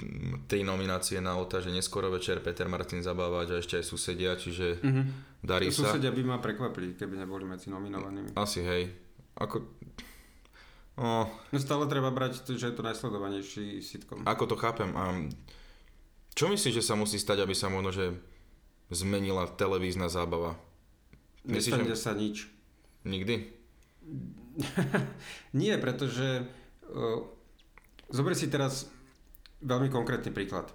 [SPEAKER 2] tri nominácie na OTA, že neskoro večer Peter Martin zabávať a ešte aj susedia, čiže mm-hmm. darí
[SPEAKER 3] sa. Susedia by ma prekvapili, keby neboli medzi nominovanými.
[SPEAKER 2] Asi hej. Ako,
[SPEAKER 3] No stále treba brať, že je to najsledovanejší sitcom.
[SPEAKER 2] Ako to chápem. A čo myslíš, že sa musí stať, aby sa možno, že zmenila televízna zábava?
[SPEAKER 3] Myslíš, že... sa nič.
[SPEAKER 2] Nikdy?
[SPEAKER 3] Nie, pretože uh, zober si teraz veľmi konkrétny príklad.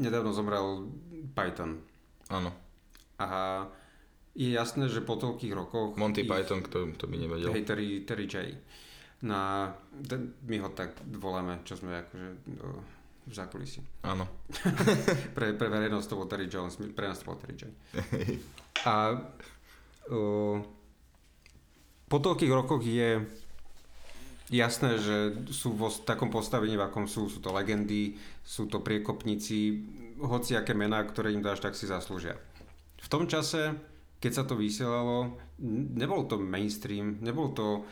[SPEAKER 3] Nedávno zomrel Python.
[SPEAKER 2] Áno.
[SPEAKER 3] A je jasné, že po toľkých rokoch...
[SPEAKER 2] Monty ich, Python, kto to by nevedel.
[SPEAKER 3] Hej, Terry, Terry J na, ten, my ho tak voláme, čo sme akože no, v zákulisí.
[SPEAKER 2] Áno.
[SPEAKER 3] pre, pre verejnosť to bol Terry Jones, pre nás to bol Terry J. A uh, po toľkých rokoch je jasné, že sú vo takom postavení, v akom sú. Sú to legendy, sú to priekopníci, hociaké mená, ktoré im dáš, tak si zaslúžia. V tom čase keď sa to vysielalo, nebol to mainstream, nebol to,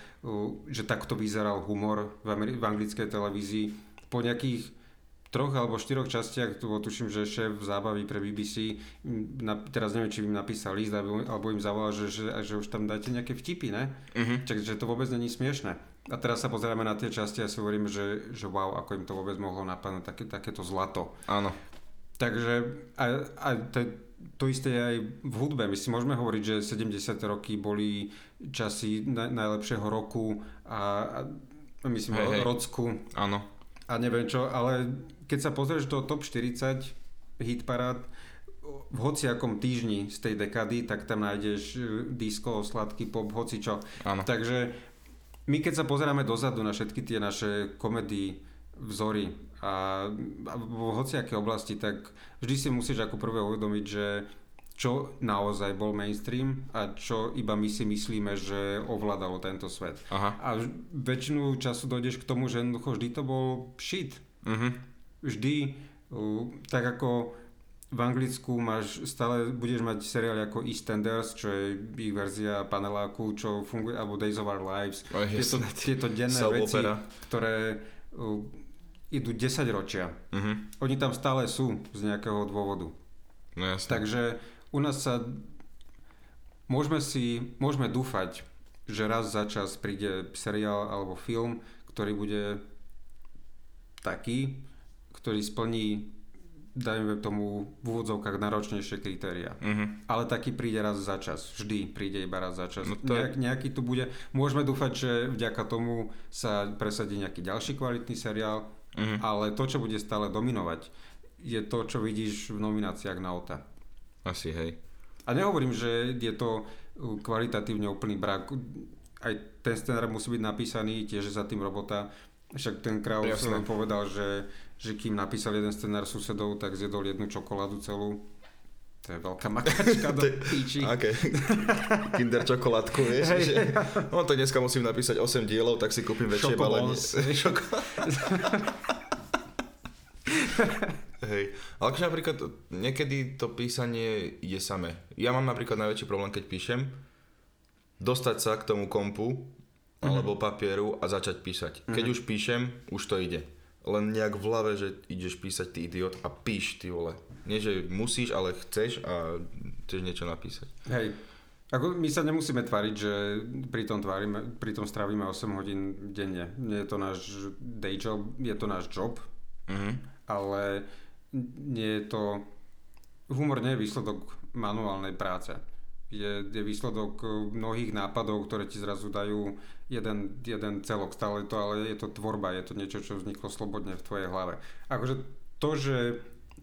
[SPEAKER 3] že takto vyzeral humor v, v anglickej televízii. Po nejakých troch alebo štyroch častiach, tu tuším, že šéf zábavy pre BBC, na, teraz neviem, či im napísal list, alebo, im zavolal, že, že, že už tam dáte nejaké vtipy, ne? Uh-huh. Takže to vôbec není smiešne. A teraz sa pozeráme na tie časti a si hovoríme, že, že wow, ako im to vôbec mohlo napadnúť, také, takéto zlato.
[SPEAKER 2] Áno.
[SPEAKER 3] Takže a, a to, to isté aj v hudbe. My si môžeme hovoriť, že 70. roky boli časy na, najlepšieho roku a, a myslím hey, hey. Rocku.
[SPEAKER 2] Áno.
[SPEAKER 3] A neviem čo, ale keď sa pozrieš do top 40 hit parád v hociakom týždni z tej dekady, tak tam nájdeš e, disco, sladký pop, hoci čo.
[SPEAKER 2] Áno.
[SPEAKER 3] Takže my keď sa pozeráme dozadu na všetky tie naše komedy, vzory a, a v hociaké oblasti, tak vždy si musíš ako prvé uvedomiť, že čo naozaj bol mainstream a čo iba my si myslíme, že ovládalo tento svet.
[SPEAKER 2] Aha.
[SPEAKER 3] A väčšinu času dojdeš k tomu, že jednoducho vždy to bol shit. Uh-huh. Vždy, uh, tak ako v Anglicku máš, stále budeš mať seriál ako EastEnders, čo je ich verzia paneláku, čo funguje, alebo Days of Our Lives.
[SPEAKER 2] Oh,
[SPEAKER 3] tieto, tieto denné veci, opera. ktoré uh, idú 10 ročia. Uh-huh. Oni tam stále sú z nejakého dôvodu.
[SPEAKER 2] No jasne.
[SPEAKER 3] Takže u nás sa môžeme si, môžeme dúfať, že raz za čas príde seriál alebo film, ktorý bude taký, ktorý splní dajme tomu v úvodzovkách náročnejšie kritéria. Uh-huh. Ale taký príde raz za čas. Vždy príde iba raz za čas. No to... Nejak, nejaký tu bude. Môžeme dúfať, že vďaka tomu sa presadí nejaký ďalší kvalitný seriál, uh-huh. ale to, čo bude stále dominovať, je to, čo vidíš v nomináciách na OTA.
[SPEAKER 2] Asi, hej.
[SPEAKER 3] A nehovorím, že je to uh, kvalitatívne úplný brak. Aj ten scenár musí byť napísaný, tiež za tým robota. Však ten Kraus Jasne. povedal, že, že kým napísal jeden scenár susedov, tak zjedol jednu čokoládu celú. To je veľká makačka do píči.
[SPEAKER 2] Aké? Kinder čokoládku, vieš? Že, no tak dneska musím napísať 8 dielov, tak si kúpim väčšie balenie. Hej, ale akože napríklad niekedy to písanie je samé. Ja mám napríklad najväčší problém, keď píšem, dostať sa k tomu kompu alebo papieru a začať písať. Keď už píšem, už to ide. Len nejak v hlave, že ideš písať ty idiot a píš ty vole. Nie, že musíš, ale chceš a chceš niečo napísať.
[SPEAKER 3] Hej. Ako my sa nemusíme tváriť, že pri tom, tvárime, pri tom strávime 8 hodín denne. Nie je to náš day job, je to náš job,
[SPEAKER 2] Mhm.
[SPEAKER 3] ale nie je to... Humor nie je výsledok manuálnej práce. Je, je výsledok eh, mnohých nápadov, ktoré ti zrazu dajú jeden, jeden celok. Stále to, ale je to tvorba, je to niečo, čo vzniklo slobodne v tvojej hlave. Akože to, že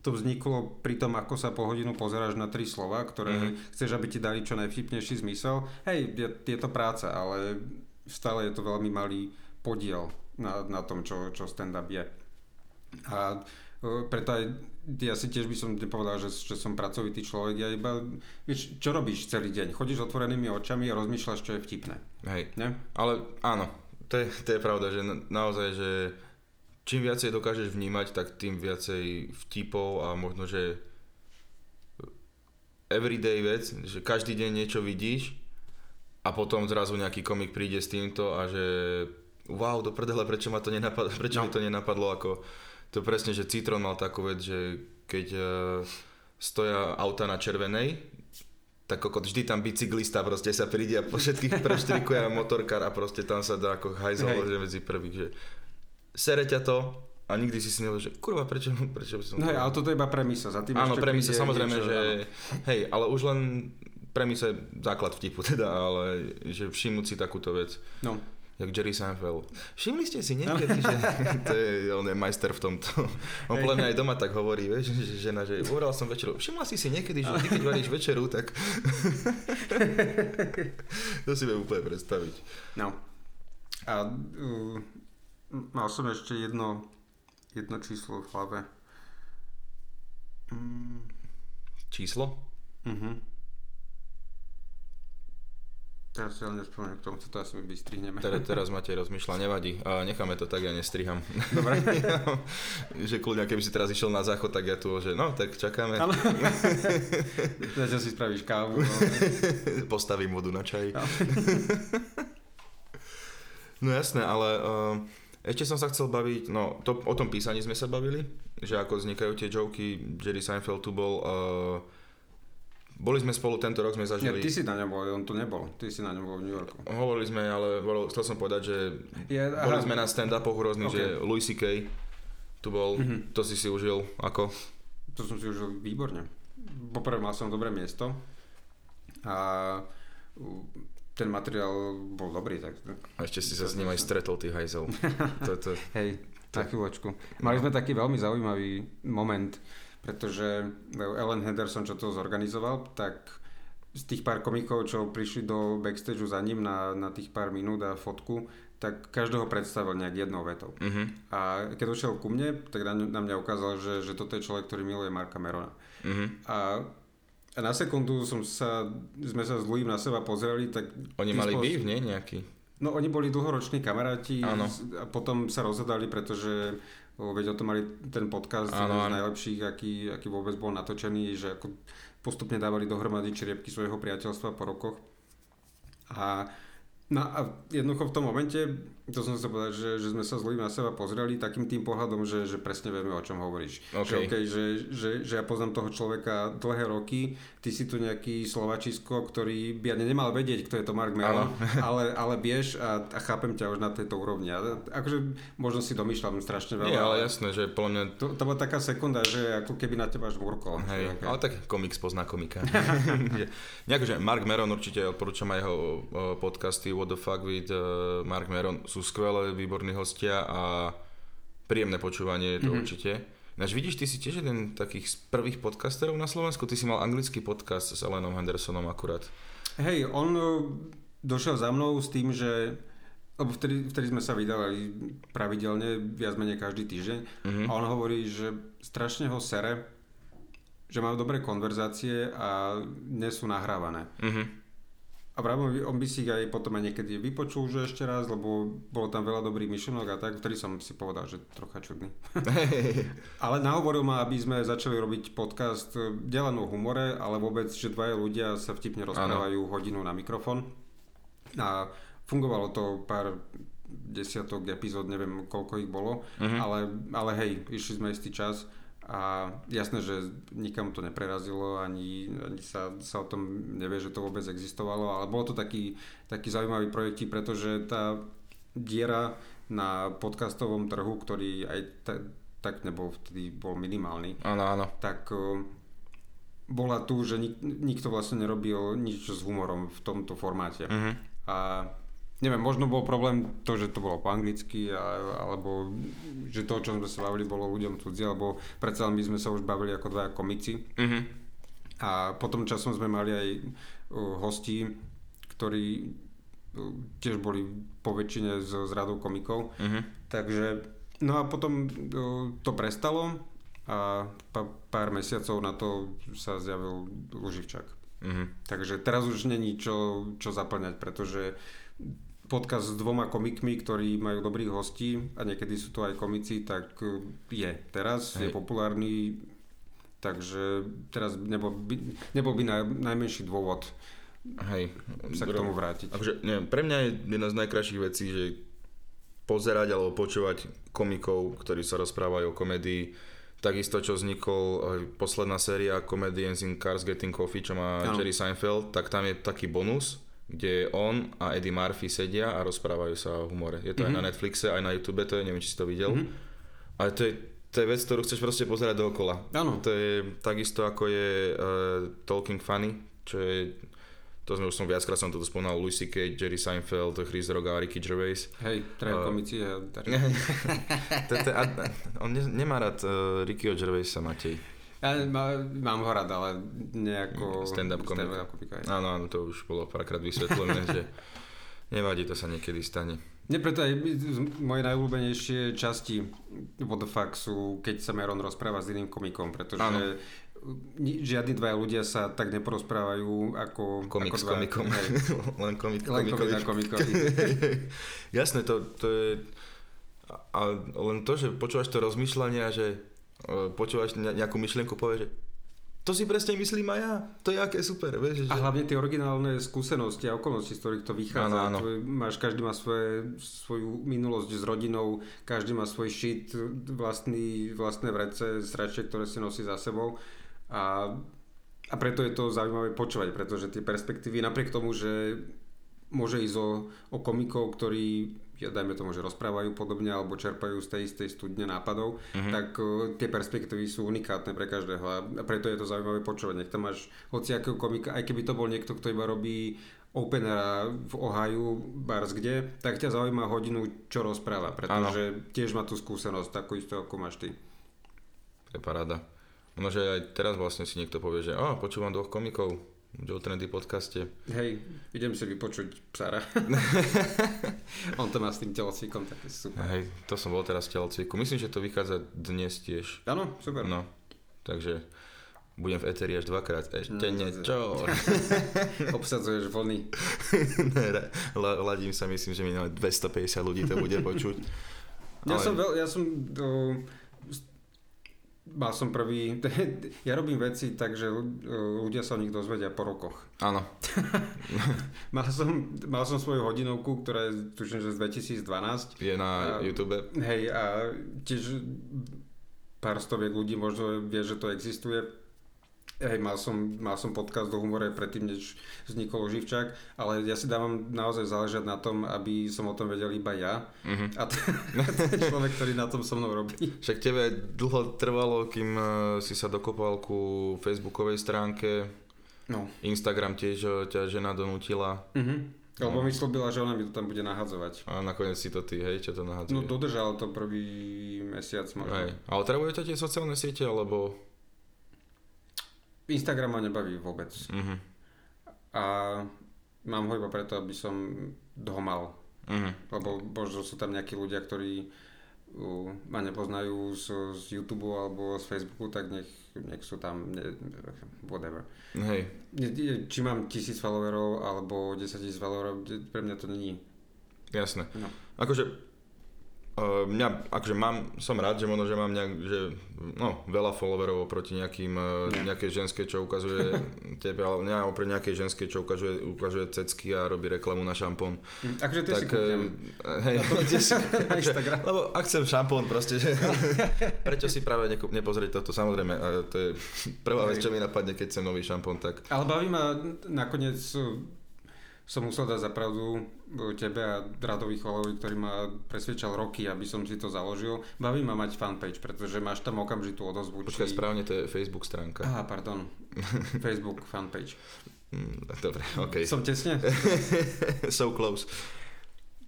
[SPEAKER 3] to vzniklo pri tom, ako sa po hodinu pozeráš na tri slova, ktoré mm-hmm. chceš, aby ti dali čo najvtipnejší zmysel. Hej, je, je to práca, ale stále je to veľmi malý podiel na, na tom, čo, čo stand-up je. A e, preto aj ja si tiež by som nepovedal, že, že som pracovitý človek. Ja iba, vieš, čo robíš celý deň? Chodíš otvorenými očami a rozmýšľaš, čo je vtipné.
[SPEAKER 2] Hej.
[SPEAKER 3] Ne?
[SPEAKER 2] Ale áno, to je, to je pravda, že na- naozaj, že čím viacej dokážeš vnímať, tak tým viacej vtipov a možno, že everyday vec, že každý deň niečo vidíš a potom zrazu nejaký komik príde s týmto a že wow, do prdele, prečo, ma to nenapadlo, prečo no. mi to nenapadlo, ako to presne, že Citron mal takú vec, že keď uh, stoja auta na červenej, tak kokot, vždy tam bicyklista proste sa príde a po všetkých preštrikuje a motorkár a proste tam sa dá ako hajzel že medzi prvých, že sere ťa to a nikdy si si nevedel, že kurva, prečo, prečo by som...
[SPEAKER 3] No hej, ale toto je iba premisa. Za tým
[SPEAKER 2] Áno, premisa, samozrejme,
[SPEAKER 3] niečo,
[SPEAKER 2] že...
[SPEAKER 3] áno.
[SPEAKER 2] Hej, ale už len premisa je základ vtipu teda, ale že všimnúť si takúto vec.
[SPEAKER 3] No.
[SPEAKER 2] Jak Jerry Seinfeld. Všimli ste si niekedy, že to je, on je majster v tomto. On podľa mňa aj doma tak hovorí, vieš, že žena, že uhoral som večeru. Všimla si si niekedy, že ty keď varíš večeru, tak... to si viem úplne predstaviť.
[SPEAKER 3] No. A uh, mal som ešte jedno, jedno číslo v hlave. Mm,
[SPEAKER 2] Číslo?
[SPEAKER 3] uh-huh. Teraz si ale nespomeniem k tomu, to asi my vystrihneme.
[SPEAKER 2] Teraz, teraz Matej rozmýšľa, nevadí. A necháme to tak, ja nestriham.
[SPEAKER 3] Dobre.
[SPEAKER 2] že kľudne, keby si teraz išiel na záchod, tak ja tu, že no, tak čakáme.
[SPEAKER 3] Zatiaľ si spravíš kávu. No.
[SPEAKER 2] Postavím vodu na čaj.
[SPEAKER 3] No.
[SPEAKER 2] No jasné, ale uh, ešte som sa chcel baviť, no to, o tom písaní sme sa bavili, že ako vznikajú tie joky, Jerry Seinfeld tu bol, uh, boli sme spolu, tento rok sme
[SPEAKER 3] Nie,
[SPEAKER 2] zažili,
[SPEAKER 3] ty si na ňom bol, on tu nebol. Ty si na ňom bol v New Yorku.
[SPEAKER 2] hovorili sme, ale bolo, chcel som povedať, že
[SPEAKER 3] Je,
[SPEAKER 2] boli sme na stand-upoch rôznych,
[SPEAKER 3] Ok.
[SPEAKER 2] že Louis C.K. tu bol,
[SPEAKER 3] Mhm.
[SPEAKER 2] to si si užil, ako?
[SPEAKER 3] To som si užil výborne. Poprvé mal som dobré miesto a ten materiál bol dobrý. Tak...
[SPEAKER 2] A ešte si sa s ním aj stretol, ty hajzel. To, to,
[SPEAKER 3] Hej, na chvíľočku. Mali sme taký veľmi zaujímavý moment, pretože Ellen Henderson, čo to zorganizoval, tak z tých pár komikov, čo prišli do backstageu za ním na, na tých pár minút a fotku, tak každého predstavil nejak jednou vetou.
[SPEAKER 2] uh-huh,
[SPEAKER 3] A keď došiel ku mne, tak na, na mňa ukázal, že, že toto je človek, ktorý miluje Marka Merona.
[SPEAKER 2] uh-huh.
[SPEAKER 3] A, a na sekundu som sa, sme sa s Louis na seba pozreli, tak...
[SPEAKER 2] Oni mali
[SPEAKER 3] spôsob-
[SPEAKER 2] býv, nie? Nejaký.
[SPEAKER 3] No oni boli dlhoroční kamaráti
[SPEAKER 2] Áno.
[SPEAKER 3] s- a potom sa rozhodali, pretože veď o tom mali ten podcast jeden z najlepších, aký, aký vôbec bol natočený, že ako postupne dávali dohromady čriepky svojho priateľstva po rokoch. A, no a jednoducho v tom momente, to som sa povedať, že, že sme sa Louis na seba pozreli takým tým pohľadom, že, že presne vieme, o čom hovoríš.
[SPEAKER 2] OK.
[SPEAKER 3] Že, okay, že, že, že ja poznám toho človeka dlhé roky, ty si tu nejaký slovačisko, ktorý by ani nemal vedieť, kto je to Mark Mellon, ale, ale vieš a, a chápem ťa už na tejto úrovni. A, akože možno si domýšľam strašne veľa.
[SPEAKER 2] Nie, ale jasné, že podľa mňa
[SPEAKER 3] To, to bola taká sekunda, že ako keby na teba žmurkol.
[SPEAKER 2] Hej,
[SPEAKER 3] Že-
[SPEAKER 2] ale tak komik spozná komika. Nejako, že Mark Meron určite odporúčam aj jeho podcasty What the fuck with uh, Mark Meron sú skvelé, výborní hostia a príjemné počúvanie je to mm-hmm. určite. Ináč vidíš, ty si tiež jeden takých z prvých podcasterov na Slovensku, ty si mal anglický podcast s Elenom Hendersonom akurát.
[SPEAKER 3] Hej, on uh, došiel za mnou s tým, že lebo vtedy, vtedy sme sa vydávali pravidelne, viac menej každý týždeň.
[SPEAKER 2] Mhm.
[SPEAKER 3] A on hovorí, že strašne ho sere, že majú dobré konverzácie a nie sú nahrávané.
[SPEAKER 2] Mhm.
[SPEAKER 3] A práve on by si ich aj potom aj niekedy vypočul že ešte raz, lebo bolo tam veľa dobrých myšlenok a tak, vtedy som si povedal, že trocha čudný. ale nahovoril ma, aby sme začali robiť podcast eh, delenú humore, ale vôbec, že dvaja ľudia sa vtipne rozprávajú ano. hodinu na mikrofón. A fungovalo to pár desiatok epizód, neviem koľko ich bolo, uh-huh. ale, ale hej, išli sme istý čas a jasné, že nikam to neprerazilo, ani, ani sa, sa o tom nevie, že to vôbec existovalo, ale bol to taký, taký zaujímavý projekt, pretože tá diera na podcastovom trhu, ktorý aj t- tak nebol vtedy bol minimálny,
[SPEAKER 2] áno, áno.
[SPEAKER 3] tak bola tu, že nik- nikto vlastne nerobil nič s humorom v tomto formáte. Uh-huh. A neviem, možno bol problém to, že to bolo po anglicky, alebo že to, o čom sme sa bavili, bolo ľuďom cudzie, alebo predsa my sme sa už bavili ako dvaja komici. Uh-huh. A potom časom sme mali aj uh, hostí, ktorí uh, tiež boli po väčšine z, z radou komikov. Uh-huh. Takže, no a potom uh, to prestalo a pa, pár mesiacov na to sa zjavil Luživčak. Uh-huh. Takže teraz už není čo, čo zaplňať, pretože podcast s dvoma komikmi, ktorí majú dobrých hostí a niekedy sú to aj komici, tak e, je teraz, Hej. je populárny, takže teraz nebol by, nebol by naj, najmenší dôvod Hej. sa k tomu vrátiť.
[SPEAKER 2] Akože, neviem, pre mňa je jedna z najkrajších vecí, že pozerať alebo počúvať komikov, ktorí sa rozprávajú o komédii. Takisto, čo vznikol posledná séria Comedians in Cars Getting Coffee, čo má no. Jerry Seinfeld, tak tam je taký bonus, kde on a Eddie Murphy sedia a rozprávajú sa o humore. Je to mm-hmm. aj na mhm. Netflixe, aj na YouTube, to je, neviem, či si to videl. Mm-hmm. Ale to je, to je vec, ktorú chceš proste pozerať dookola.
[SPEAKER 3] Áno.
[SPEAKER 2] To je takisto ako je uh, Talking Funny, čo je to sme už som viackrát som toto spomínal, Louis C.K., Jerry Seinfeld, Chris Rock a Ricky Gervais.
[SPEAKER 3] Hej, traja uh, komici a...
[SPEAKER 2] on ne, nemá rád uh, Rickyho Gervaisa, Matej.
[SPEAKER 3] Ja má, mám ho rád, ale nejako...
[SPEAKER 2] Stand-up komik. Áno, áno, to už bolo párkrát vysvetlené, že nevadí, to sa niekedy stane.
[SPEAKER 3] Nie, preto aj moje najúľubenejšie časti What the fuck sú, keď sa Meron rozpráva s iným komikom, pretože ano. žiadni dvaja ľudia sa tak neporozprávajú ako...
[SPEAKER 2] Komik
[SPEAKER 3] ako
[SPEAKER 2] s komikom. len komik,
[SPEAKER 3] len komik a komikovi.
[SPEAKER 2] Jasné, to, to je... A len to, že počúvaš to rozmýšľania, že počúvaš nejakú myšlienku, povie, že to si presne myslím aj ja, to je aké super, vieš.
[SPEAKER 3] Že... A hlavne tie originálne skúsenosti a okolnosti, z ktorých to vychádza. Áno, áno. Máš, každý má svoje, svoju minulosť s rodinou, každý má svoj šit, vlastný, vlastné vrece, sračie, ktoré si nosí za sebou. A, a preto je to zaujímavé počúvať, pretože tie perspektívy, napriek tomu, že môže ísť o, o komikov, ktorí ja dajme tomu, že rozprávajú podobne alebo čerpajú z tej istej studne nápadov, mm-hmm. tak uh, tie perspektívy sú unikátne pre každého a preto je to zaujímavé počúvať. Nech tam máš hociakého komika, aj keby to bol niekto, kto iba robí openera v Ohio, bars kde, tak ťa zaujíma hodinu, čo rozpráva, pretože ano. tiež má tú skúsenosť, takú istú, ako máš ty.
[SPEAKER 2] To je paráda. Ono, že aj teraz vlastne si niekto povie, že oh, počúvam dvoch komikov, Joe Trendy podcaste.
[SPEAKER 3] Hej, idem si vypočuť psára. On to má s tým telocvikom, tak je super.
[SPEAKER 2] Hej, to som bol teraz v telocviku. Myslím, že to vychádza dnes tiež.
[SPEAKER 3] Áno, super.
[SPEAKER 2] No, takže budem v Eteri až dvakrát. Ešte no, niečo.
[SPEAKER 3] Obsadzuješ vlny.
[SPEAKER 2] ladím sa, myslím, že minulé 250 ľudí to bude počuť.
[SPEAKER 3] Ja Ale... som, veľ, ja som do, mal som prvý, ja robím veci tak, že ľudia sa o nich dozvedia po rokoch.
[SPEAKER 2] Áno.
[SPEAKER 3] mal, som, mal som svoju hodinovku, ktorá je tuším, že z 2012.
[SPEAKER 2] Je na a, YouTube.
[SPEAKER 3] Hej, a tiež pár stoviek ľudí možno vie, že to existuje Hej, mal som, mal som podcast do humore predtým, než vznikol Živčák, ale ja si dávam naozaj záležať na tom, aby som o tom vedel iba ja mm-hmm. a ten, ten človek, ktorý na tom so mnou robí.
[SPEAKER 2] Však tebe dlho trvalo, kým e, si sa dokopal ku facebookovej stránke. No. Instagram tiež e, ťa žena donútila.
[SPEAKER 3] Mm-hmm. Lebo mi slúbila, že ona mi to tam bude nahadzovať.
[SPEAKER 2] A nakoniec si to ty, hej, čo to nahadzuje?
[SPEAKER 3] No dodržal to prvý mesiac možno. Hej.
[SPEAKER 2] A otravuje ťa tie sociálne siete, alebo
[SPEAKER 3] Instagram ma nebaví vôbec. Uh-huh. A mám ho iba preto, aby som ho mal. Uh-huh. Lebo možno sú tam nejakí ľudia, ktorí uh, ma nepoznajú z, z YouTube alebo z Facebooku, tak nech, nech sú tam, ne, whatever.
[SPEAKER 2] Hej,
[SPEAKER 3] Či mám tisíc followerov alebo 10 tisíc followerov, pre mňa to není.
[SPEAKER 2] jasné.
[SPEAKER 3] No.
[SPEAKER 2] Akože uh, mňa, akože mám, som rád, že možno, že mám nejak, že, no, veľa followerov oproti nejakým, uh,
[SPEAKER 3] Nie.
[SPEAKER 2] nejakej ženskej, čo ukazuje tebe, ale ne, oproti nejakej ženskej, čo ukazuje, ukazuje cecky a robí reklamu na šampón.
[SPEAKER 3] Hm, Akože ty si
[SPEAKER 2] Tak,
[SPEAKER 3] kúpnem.
[SPEAKER 2] eh, hej, ty si,
[SPEAKER 3] Instagram.
[SPEAKER 2] lebo ak chcem šampón proste, že prečo si práve neku, nepozrieť toto, samozrejme, a to je prvá vec, čo mi napadne, keď chcem nový šampón, tak
[SPEAKER 3] Ale baví ma, nakoniec som musel dať zapravdu uh, tebe a Radovi Chvalovi, ktorý ma presvedčal roky, aby som si to založil. Baví ma mať fanpage, pretože máš tam okamžitú odozvu.
[SPEAKER 2] počkaj,
[SPEAKER 3] či-
[SPEAKER 2] správne, to je Facebook stránka.
[SPEAKER 3] Aha, pardon. Facebook fanpage.
[SPEAKER 2] Mm, Dobre, OK.
[SPEAKER 3] Som tesne?
[SPEAKER 2] so close.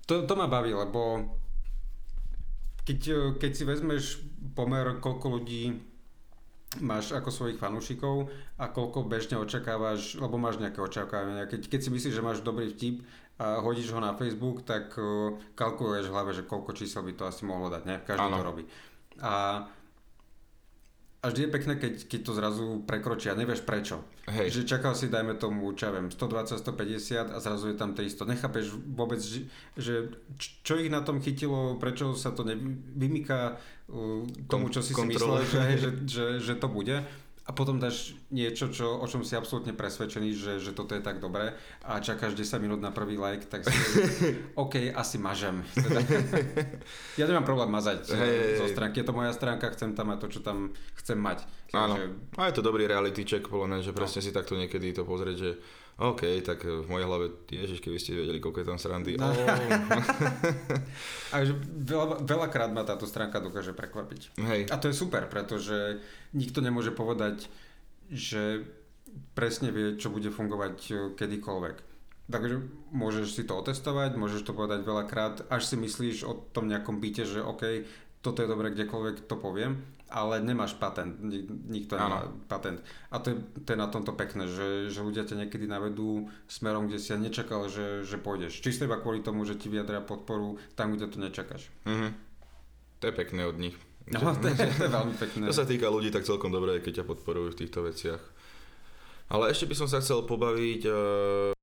[SPEAKER 3] To, to ma baví, lebo keď, eh, keď si vezmeš pomer, koľko ľudí máš ako svojich fanúšikov a koľko bežne očakávaš, lebo máš nejaké očakávania. Keď, keď si myslíš, že máš dobrý vtip a hodíš ho na Facebook, tak uh, kalkuluješ v hlave, že koľko čísel by to asi mohlo dať, ne? Každý
[SPEAKER 2] Áno.
[SPEAKER 3] to robí. A, a vždy je pekné, keď, keď to zrazu prekročí a nevieš prečo.
[SPEAKER 2] Hej.
[SPEAKER 3] Že čakal si, dajme tomu, čo ja viem, 120, 150 a zrazu je tam 300. Nechápeš vôbec, že, čo ich na tom chytilo, prečo sa to nevymýka uh, tomu, čo si si
[SPEAKER 2] kontrole.
[SPEAKER 3] myslel, že, že, že, že to bude. A potom dáš niečo, čo, o čom si absolútne presvedčený, že, že toto je tak dobré a čakáš 10 minút na prvý like, tak si OK, asi mažem. Teda, ja nemám problém mazať
[SPEAKER 2] hej,
[SPEAKER 3] zo stránky. Je to moja stránka, chcem tam mať to, čo tam chcem mať.
[SPEAKER 2] Áno.
[SPEAKER 3] Takže
[SPEAKER 2] A je to dobrý reality check, podľa mňa, že presne si takto niekedy to pozrieť, že OK, tak v mojej hlave, ježiš, keby ste vedeli, koľko je tam srandy.
[SPEAKER 3] No.
[SPEAKER 2] Oh.
[SPEAKER 3] Veľa, veľakrát ma táto stránka dokáže prekvapiť.
[SPEAKER 2] Hej,
[SPEAKER 3] A to je super, pretože nikto nemôže povedať, že presne vie, čo bude fungovať e, kedykoľvek. Takže môžeš si to otestovať, môžeš to povedať veľakrát, až si myslíš o tom nejakom byte, že OK, toto je dobré kdekoľvek to poviem, ale nemáš patent, nik- nikto nemá patent. A to je, to je na tomto pekné, že, že ľudia ťa niekedy navedú smerom, kde si ja nečakal, že, že pôjdeš. Čisto iba kvôli tomu, že ti vyjadria podporu tam, kde to nečakáš.
[SPEAKER 2] mhm. to je pekné od nich.
[SPEAKER 3] No, to je, to je veľmi pekné.
[SPEAKER 2] To sa týka ľudí, tak celkom dobré, keď ťa podporujú v týchto veciach. Ale ešte by som sa chcel pobaviť, eh,